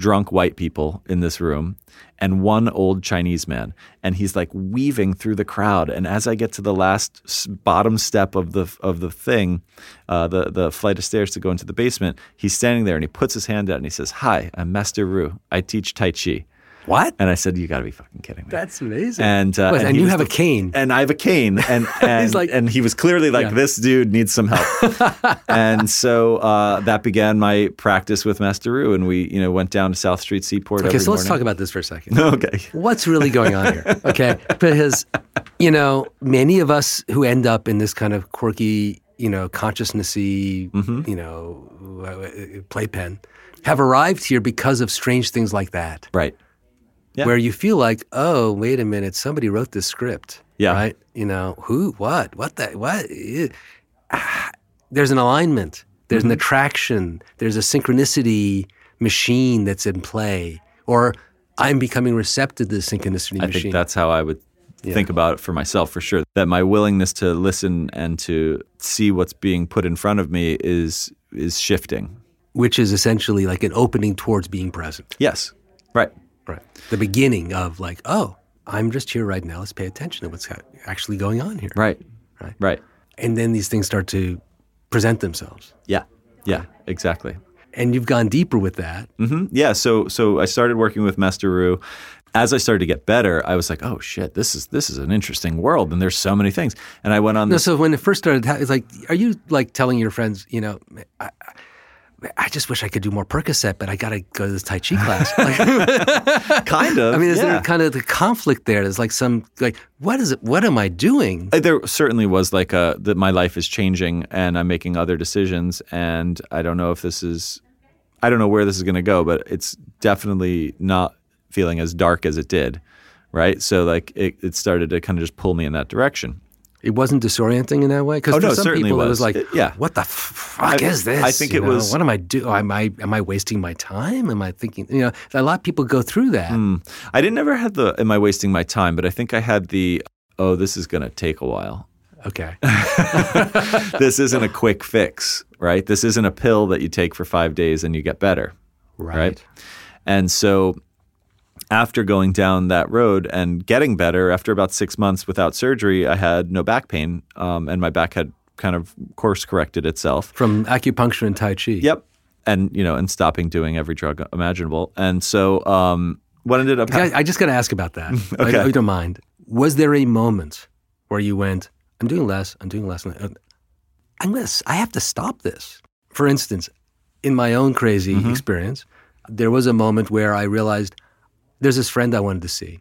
drunk white people in this room and one old Chinese man. And he's like weaving through the crowd. And as I get to the last bottom step of the of the thing, uh, the the flight of stairs to go into the basement, he's standing there and he puts his hand out and he says, "Hi, I'm Master Ru. I teach Tai Chi." What? And I said, "You got to be fucking kidding me." That's amazing. and uh, What, and he you was have a cane. and I have a cane, and and like- and he was clearly like, Yeah. "This dude needs some help." and so uh, that began my practice with Master Ru, and we you know went down to South Street Seaport. Okay, every so let's talk about this for a second. Okay. What's really going on here? Okay, because you know many of us who end up in this kind of quirky, you know, consciousnessy, Mm-hmm. you know, uh, playpen, have arrived here because of strange things like that, Right. Yeah. where you feel like, oh, wait a minute, somebody wrote this script, Yeah. right? You know, who, what, what, the, what? Ah, There's an alignment. There's Mm-hmm. an attraction. There's a synchronicity machine that's in play, or I'm becoming receptive to the synchronicity I machine. I think that's how I would think about it for myself for sure. That my willingness to listen and to see what's being put in front of me is is shifting. which is essentially like an opening towards being present. Yes. Right. Right. The beginning of like, oh, I'm just here right now. Let's pay attention to what's actually going on here. Right. Right. Right. And then these things start to present themselves. Yeah. Yeah. Exactly. And you've gone deeper with that. hmm Yeah. So so I started working with Master Ru. As I started to get better, I was like, "Oh shit, this is this is an interesting world, and there's so many things." And I went on No, this. so when it first started, it's like, are you like telling your friends, you know, I, I- I just wish I could do more Percocet, but I got to go to this Tai Chi class. Like, kind of. I mean, is yeah. there kind of the conflict there? There's like some, like, what is it? What am I doing? Uh, There certainly was like a that my life is changing and I'm making other decisions, and I don't know if this is, I don't know where this is going to go, but it's definitely not feeling as dark as it did, right? So like it, it started to kind of just pull me in that direction. It wasn't disorienting in that way because Oh, for no, some people it was. was like, It- yeah. what the fuck I- is this? I think You it know, was- What am I doing? Am I am I wasting my time? Am I thinking? You know, a lot of people go through that. Hmm. I didn't ever have the am I wasting my time, but I think I had the oh this is going to take a while. Okay, this isn't a quick fix, right? This isn't a pill that you take for 5 days and you get better. right. right? And so after going down that road and getting better, after about six months without surgery, I had no back pain, um, and my back had kind of course corrected itself. From acupuncture and Tai Chi. Yep, and you know, and stopping doing every drug imaginable. And so um, what ended up I, happening? I just got to ask about that. Okay. I, I don't mind. Was there a moment where you went, "I'm doing less. I'm doing less. I'm gonna. I have to stop this." For instance, in my own crazy Mm-hmm. experience, there was a moment where I realized there's this friend I wanted to see,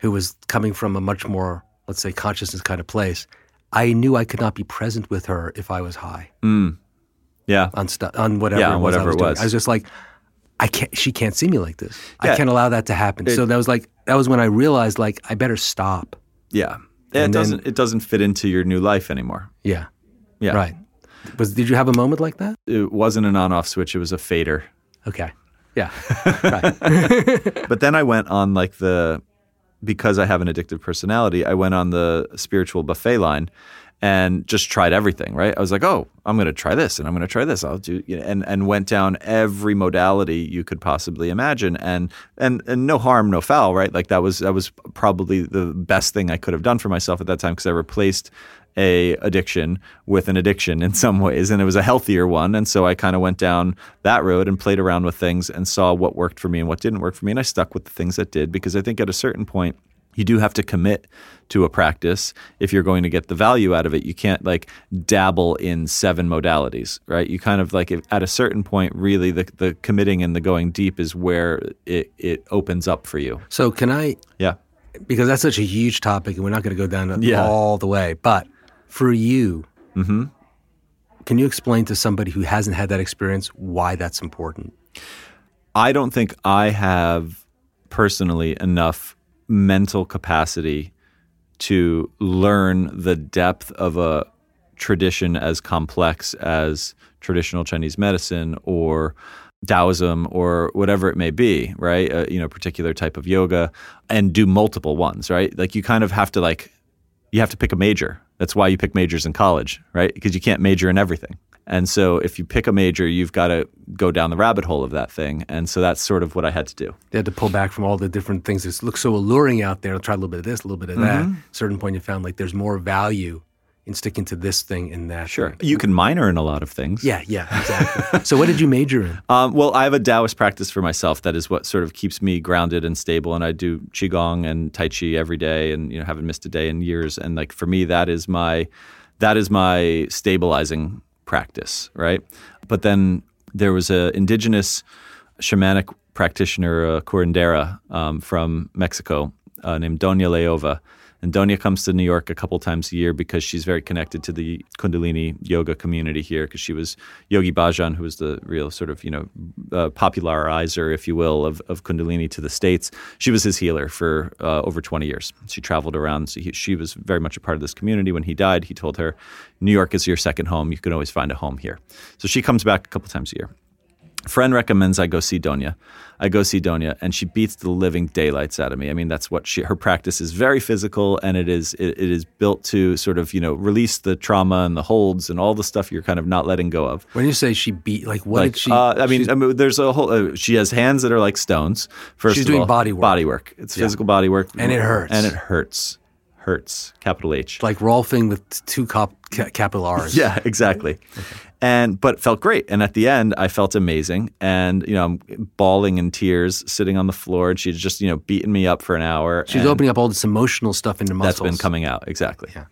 who was coming from a much more, let's say, consciousness kind of place. I knew I could not be present with her if I was high hmm. yeah, on stuff on whatever Yeah, it on was I whatever was it was. I was just like, I can't. She can't see me like this. Yeah. I can't allow that to happen. so that was like that was when I realized like I better stop. yeah. It then- doesn't. it doesn't fit into your new life anymore. Yeah. Yeah, Right. Was did you have a moment like that? It wasn't an on-off switch. It was a fader. Okay. Yeah. But then I went on like the because I have an addictive personality, I went on the spiritual buffet line and just tried everything, right? I was like, "Oh, I'm going to try this and I'm going to try this. I'll do you know, and and went down every modality you could possibly imagine and and and no harm, no foul, right? Like that was that was probably the best thing I could have done for myself at that time because I replaced a addiction with an addiction in some ways and it was a healthier one and so I kind of went down that road and played around with things and saw what worked for me and what didn't work for me and I stuck with the things that did because I think at a certain point you do have to commit to a practice if you're going to get the value out of it you can't like dabble in seven modalities right you kind of like if, at a certain point really the, the committing and the going deep is where it, it opens up for you So can I yeah because that's such a huge topic and we're not going to go down Yeah. all the way. But for you, Mm-hmm. can you explain to somebody who hasn't had that experience why that's important? I don't think I have personally enough mental capacity to learn the depth of a tradition as complex as traditional Chinese medicine or Taoism or whatever it may be, right? Uh, you know, particular type of yoga, and do multiple ones, right? Like you kind of have to like you have to pick a major. That's why you pick majors in college, right? Because you can't major in everything. And so if you pick a major, you've got to go down the rabbit hole of that thing. And so that's sort of what I had to do. They had to pull back from all the different things that look so alluring out there. i Try a little bit of this, a little bit of that. Mm-hmm. At a certain point, you found like there's more value in sticking to this thing and that. Sure. thing. You can minor in a lot of things. Yeah, yeah, exactly. so, what did you major in? Um, well, I have a Taoist practice for myself that is what sort of keeps me grounded and stable. And I do qigong and tai chi every day, and you know haven't missed a day in years. And like for me, that is my that is my stabilizing practice, right? But then there was a indigenous shamanic practitioner, uh, curandera um, from Mexico, uh, named Doña Leova. And Doña comes to New York a couple times a year because she's very connected to the Kundalini yoga community here. Because she was Yogi Bhajan, who was the real sort of you know uh, popularizer, if you will, of, of Kundalini to the states. She was his healer for uh, over 20 years. She traveled around. So he, she was very much a part of this community. When he died, he told her, "New York is your second home. You can always find a home here." So she comes back a couple times a year friend recommends I go see Doña. I go see Doña, and she beats the living daylights out of me. I mean, that's what she. Her practice is very physical, and it is it, it is built to sort of you know release the trauma and the holds and all the stuff you're kind of not letting go of. When you say she beat, like, what Like, did she? uh, I mean, I mean, there's a whole. Uh, she has hands that are like stones. First, She's of doing all. body work. Body work. It's Yeah. physical body work, And it hurts. And it hurts. Hurts. Capital H. like Rolfing with two cop, ca- capital R's. Yeah, exactly. And but felt great. And at the end, I felt amazing. And you know, I'm bawling in tears, sitting on the floor, and she'd just you know beaten me up for an hour. She's opening up all this emotional stuff into muscles. That's been coming out exactly. Yeah.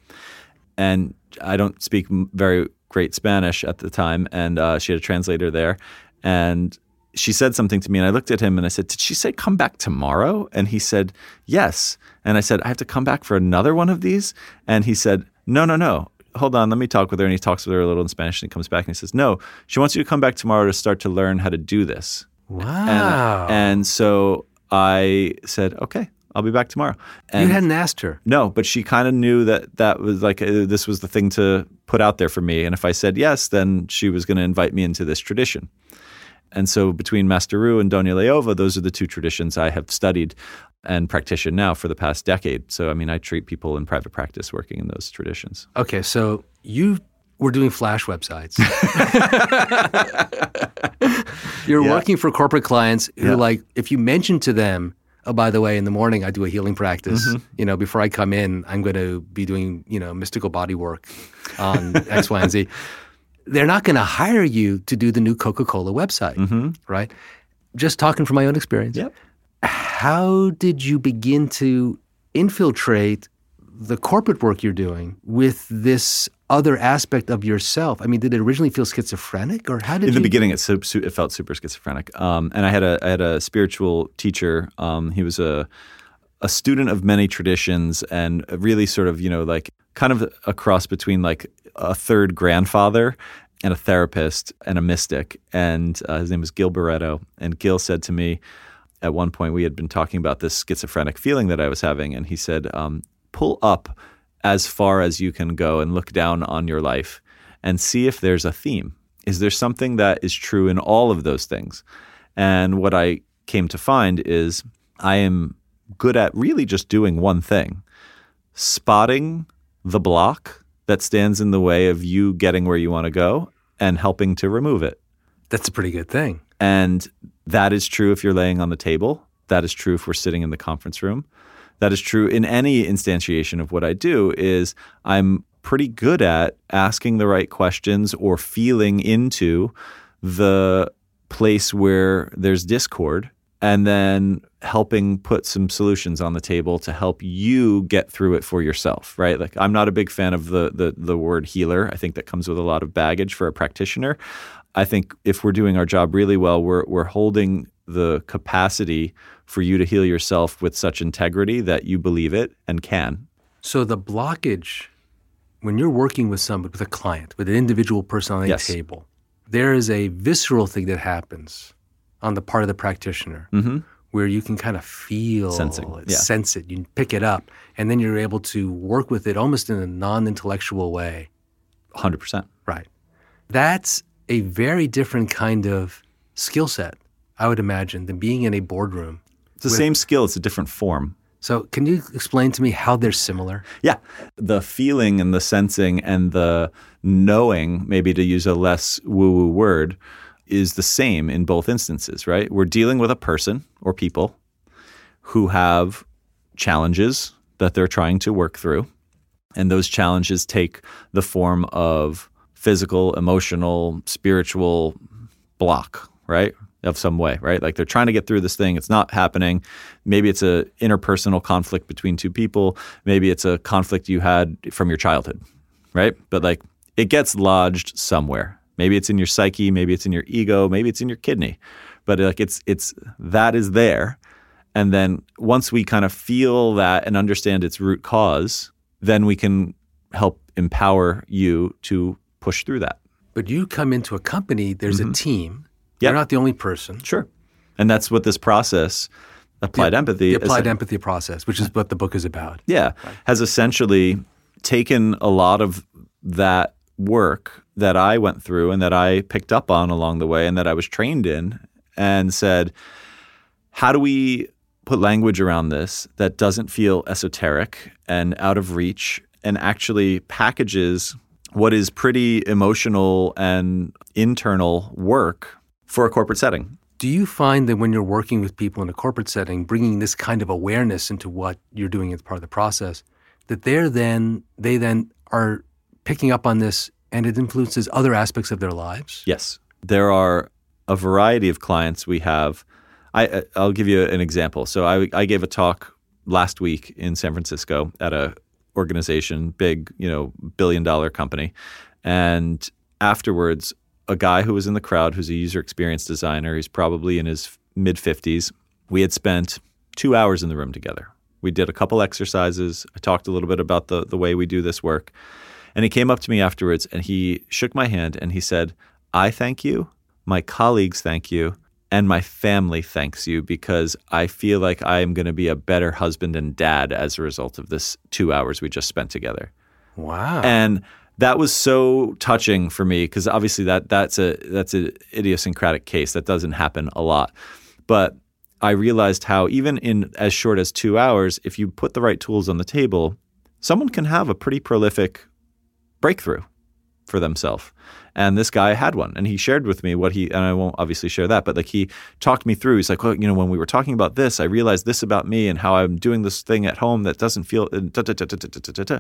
And I don't speak very great Spanish at the time, and uh, she had a translator there, and she said something to me, and I looked at him and I said, "Did she say come back tomorrow?" And he said, "Yes." And I said, "I have to come back for another one of these?" And he said, "No, no, no." Hold on, let me talk with her. And he talks with her a little in Spanish, and he comes back and he says, "No, she wants you to come back tomorrow to start to learn how to do this." Wow. And, and so I said, "Okay, I'll be back tomorrow." And you hadn't asked her. no, but she kind of knew that that was like uh, this was the thing to put out there for me. And if I said yes, then she was going to invite me into this tradition. And so between Master Ru and Doña Leova, those are the two traditions I have studied and practiced now for the past decade. So I mean, I treat people in private practice working in those traditions. Okay, so you were doing flash websites. You're Yeah. working for corporate clients who, Yeah. like, if you mention to them, oh, by the way, in the morning I do a healing practice. Mm-hmm. You know, before I come in, I'm going to be doing, you know, mystical body work on X, Y, and Z. They're not going to hire you to do the new Coca Cola website, right? Just talking from my own experience. Mm-hmm. Yep. How did you begin to infiltrate the corporate work you're doing with this other aspect of yourself? I mean, did it originally feel schizophrenic, or how did it? in you? the beginning it, su- it felt super schizophrenic um, and i had a i had a spiritual teacher um, he was a a student of many traditions and really sort of you know like kind of a cross between like a third grandfather and a therapist and a mystic and uh, his name was gil barreto and gil said to me at one point we had been talking about this schizophrenic feeling that i was having and he said um, pull up as far as you can go and look down on your life and see if there's a theme. Is there something that is true in all of those things? And what I came to find is I am good at really just doing one thing spotting the block that stands in the way of you getting where you want to go and helping to remove it. That's a pretty good thing. And that is true if you're laying on the table. That is true if we're sitting in the conference room. That is true in any instantiation of what I do is I'm pretty good at asking the right questions or feeling into the place where there's discord and then helping put some solutions on the table to help you get through it for yourself, right? Like I'm not a big fan of the the the word healer. I think that comes with a lot of baggage for a practitioner. I think if we're doing our job really well, we're we're holding the capacity for you to heal yourself with such integrity that you believe it and can. So the blockage when you're working with somebody, with a client, with an individual person on a Yes. table, there is a visceral thing that happens on the part of the practitioner mm-hmm. where you can kind of feel Sensing, it, yeah. sense it, you pick it up, and then you're able to work with it almost in a non-intellectual way. 100%. Right. That's a very different kind of skill set, I would imagine, than being in a boardroom. It's the same skill, it's a different form. So, can you explain to me how they're similar? Yeah. The feeling and the sensing and the knowing, maybe to use a less woo woo word, is the same in both instances, right? We're dealing with a person or people who have challenges that they're trying to work through. And those challenges take the form of physical, emotional, spiritual block, right? Of some way, right? Like they're trying to get through this thing, it's not happening. Maybe it's an interpersonal conflict between two people. Maybe it's a conflict you had from your childhood, right? But like it gets lodged somewhere. Maybe it's in your psyche, maybe it's in your ego, maybe it's in your kidney. But like it's it's that is there. And then once we kind of feel that and understand its root cause, then we can help empower you to push through that. But you come into a company, there's a mm-hmm. team. Yep. You're not the only person. Sure. And that's what this process, applied empathy, The applied empathy process, which is what the book is about. yeah, has essentially taken a lot of that work that I went through and that I picked up on along the way and that I was trained in and said, how do we put language around this that doesn't feel esoteric and out of reach and actually packages what is pretty emotional and internal work for a corporate setting? Do you find that when you're working with people in a corporate setting, bringing this kind of awareness into what you're doing as part of the process, that they're then they then are picking up on this and it influences other aspects of their lives? Yes. There are a variety of clients we have. I, I'll give you an example. So I, I gave a talk last week in San Francisco at a organization, big, you know, billion dollar company. And afterwards, a guy who was in the crowd who's a user experience designer, he's probably in his mid 50s. We had spent two hours in the room together. We did a couple exercises. I talked a little bit about the, the way we do this work. And he came up to me afterwards and he shook my hand and he said, I thank you, my colleagues thank you, and my family thanks you because I feel like I am going to be a better husband and dad as a result of this two hours we just spent together. Wow. And that was so touching for me because obviously that that's a that's an idiosyncratic case that doesn't happen a lot. But I realized how even in as short as two hours, if you put the right tools on the table, someone can have a pretty prolific breakthrough for themselves. And this guy had one, and he shared with me what he. And I won't obviously share that, but like he talked me through. He's like, well, you know, when we were talking about this, I realized this about me and how I'm doing this thing at home that doesn't feel. Da, da, da, da.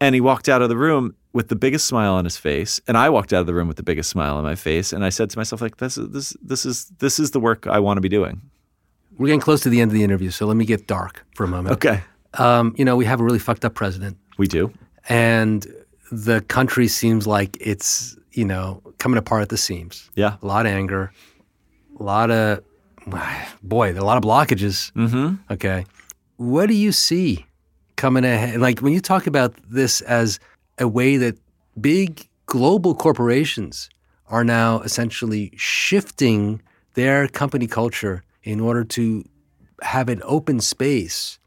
And he walked out of the room with the biggest smile on his face, and I walked out of the room with the biggest smile on my face. And I said to myself, like, this is this this is this is the work I want to be doing. We're getting close to the end of the interview, so let me get dark for a moment. Okay, Um, you know, we have a really fucked up president, we do. And the country seems like it's, you know, coming apart at the seams. Yeah. A lot of anger, a lot of, boy, there are a lot of blockages. Mm-hmm. Okay. What do you see coming ahead? Like when you talk about this as a way that big global corporations are now essentially shifting their company culture in order to have an open space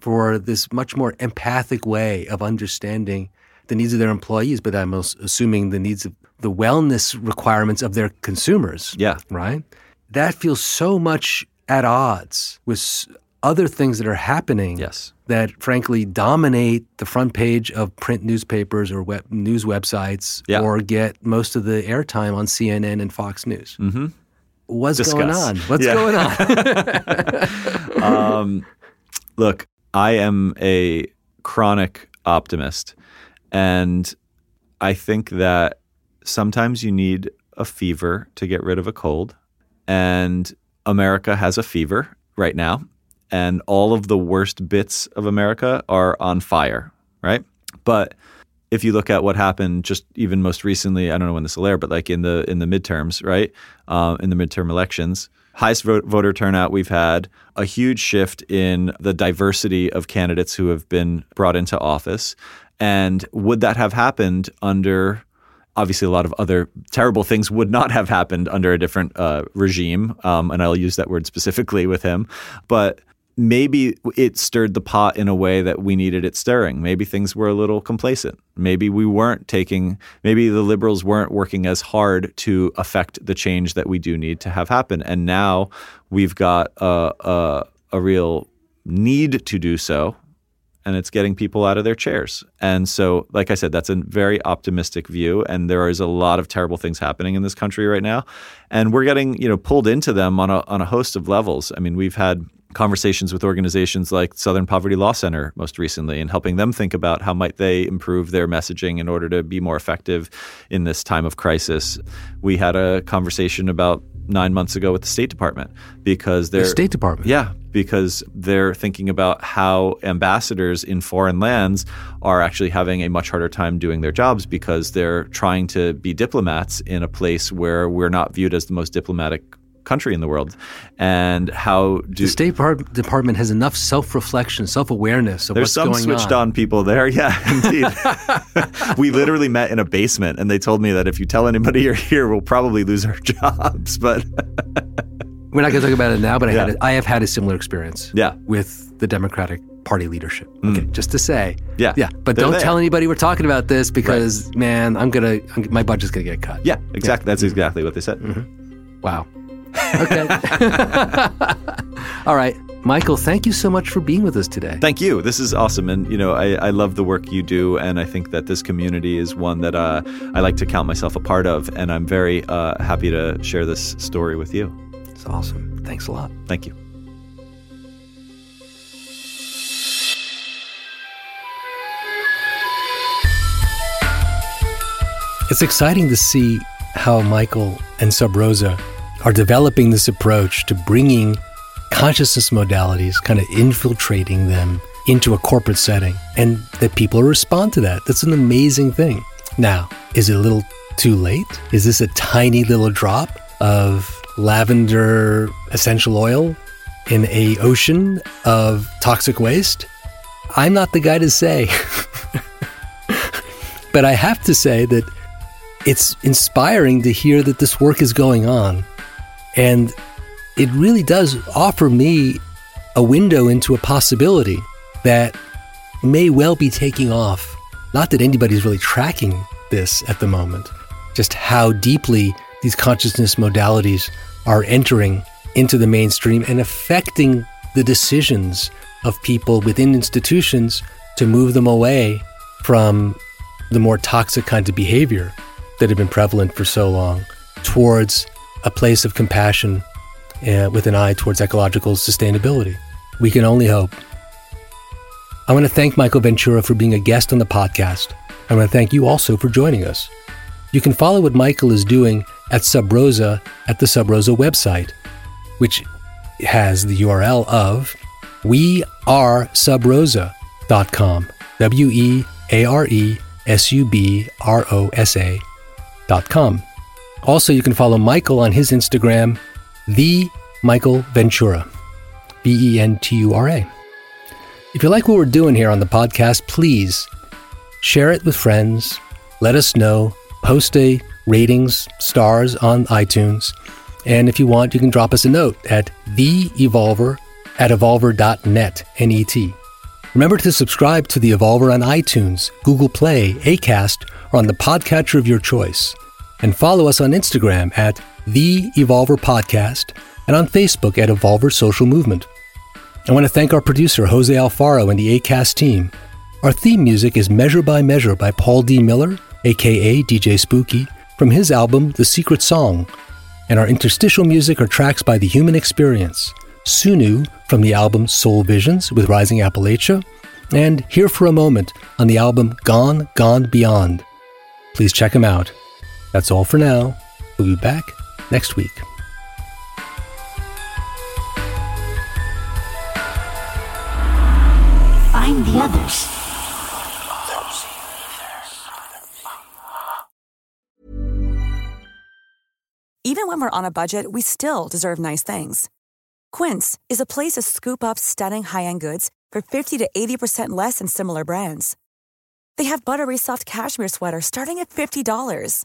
for this much more empathic way of understanding the needs of their employees, but I'm assuming the needs of the wellness requirements of their consumers Yeah. right? That feels so much at odds with other things that are happening Yes. that frankly dominate the front page of print newspapers or web, news websites Yeah. or get most of the airtime on CNN and Fox News. Mm-hmm. What's going on? What's Yeah. going on? um, look, I am a chronic optimist, and I think that sometimes you need a fever to get rid of a cold, and America has a fever right now, and all of the worst bits of America are on fire, right? But if you look at what happened just even most recently, I don't know when this will air, but like in the in the midterms, right? Um, in the midterm elections, highest vote, voter turnout we've had, a huge shift in the diversity of candidates who have been brought into office, and would that have happened under? Obviously, a lot of other terrible things would not have happened under a different uh, regime, um, and I'll use that word specifically with him. But maybe it stirred the pot in a way that we needed it stirring. Maybe things were a little complacent. Maybe we weren't taking, maybe the liberals weren't working as hard to affect the change that we do need to have happen. And now we've got a, a, a real need to do so and it's getting people out of their chairs. And so, like I said, that's a very optimistic view. And there is a lot of terrible things happening in this country right now, and we're getting you know pulled into them on a on a host of levels. I mean, we've had conversations with organizations like Southern Poverty Law Center most recently and helping them think about how might they improve their messaging in order to be more effective in this time of crisis. We had a conversation about nine months ago with the State Department because they're The State Department. yeah, because they're thinking about how ambassadors in foreign lands are actually having a much harder time doing their jobs because they're trying to be diplomats in a place where we're not viewed as the most diplomatic country in the world. And how do The State Depart- Department has enough self-reflection, self-awareness of there's what's some going switched on. on people there. Yeah, indeed. we literally met in a basement and they told me that if you tell anybody you're here, we'll probably lose our jobs. But We're not going to talk about it now, but I, had a, I have had a similar experience Yeah. with the Democratic Party leadership. Okay, mm. just to say. Yeah. Yeah, but They're don't there. tell anybody we're talking about this because, man, I'm going to, my budget's going to get cut. yeah, exactly. That's mm-hmm. exactly what they said. Mm-hmm. Wow. Okay. All right. Michael, thank you so much for being with us today. Thank you. This is awesome. And, you know, I, I love the work you do. And I think that this community is one that uh, I like to count myself a part of. And I'm very uh, happy to share this story with you. It's awesome. Thanks a lot. Thank you. It's exciting to see how Michael and Sub Rosa are developing this approach to bringing consciousness modalities, kind of infiltrating them into a corporate setting, and that people respond to that. That's an amazing thing. Now, is it a little too late? Is this a tiny little drop of lavender essential oil in a ocean of toxic waste? I'm not the guy to say. but I have to say that it's inspiring to hear that this work is going on. And it really does offer me a window into a possibility that may well be taking off. Not that anybody's really tracking this at the moment, just how deeply these consciousness modalities are entering into the mainstream and affecting the decisions of people within institutions to move them away from the more toxic kinds of behavior that have been prevalent for so long towards a place of compassion uh, with an eye towards ecological sustainability. We can only hope. I want to thank Michael Ventura for being a guest on the podcast. I want to thank you also for joining us. You can follow what Michael is doing at Sub Rosa at the Sub Rosa website, which has the URL of wearesubrosa.com. W E A R E S U B R O S A dot com. Also, you can follow Michael on his Instagram, the Michael Ventura, B E N T U R A. If you like what we're doing here on the podcast, please share it with friends. Let us know. Post a ratings, stars on iTunes. And if you want, you can drop us a note at theevolver at evolver.net, N-E-T. Remember to subscribe to The Evolver on iTunes, Google Play, Acast, or on the podcatcher of your choice. And follow us on Instagram at The Evolver Podcast and on Facebook at Evolver Social Movement. I want to thank our producer, Jose Alfaro, and the ACAST team. Our theme music is Measure by Measure by Paul D. Miller, aka DJ Spooky, from his album The Secret Song. And our interstitial music are tracks by The Human Experience, Sunu from the album Soul Visions with Rising Appalachia, and Here for a Moment on the album Gone, Gone Beyond. Please check them out. That's all for now. We'll be back next week. Find the others. Even when we're on a budget, we still deserve nice things. Quince is a place to scoop up stunning high-end goods for 50 to 80% less than similar brands. They have buttery soft cashmere sweaters starting at $50,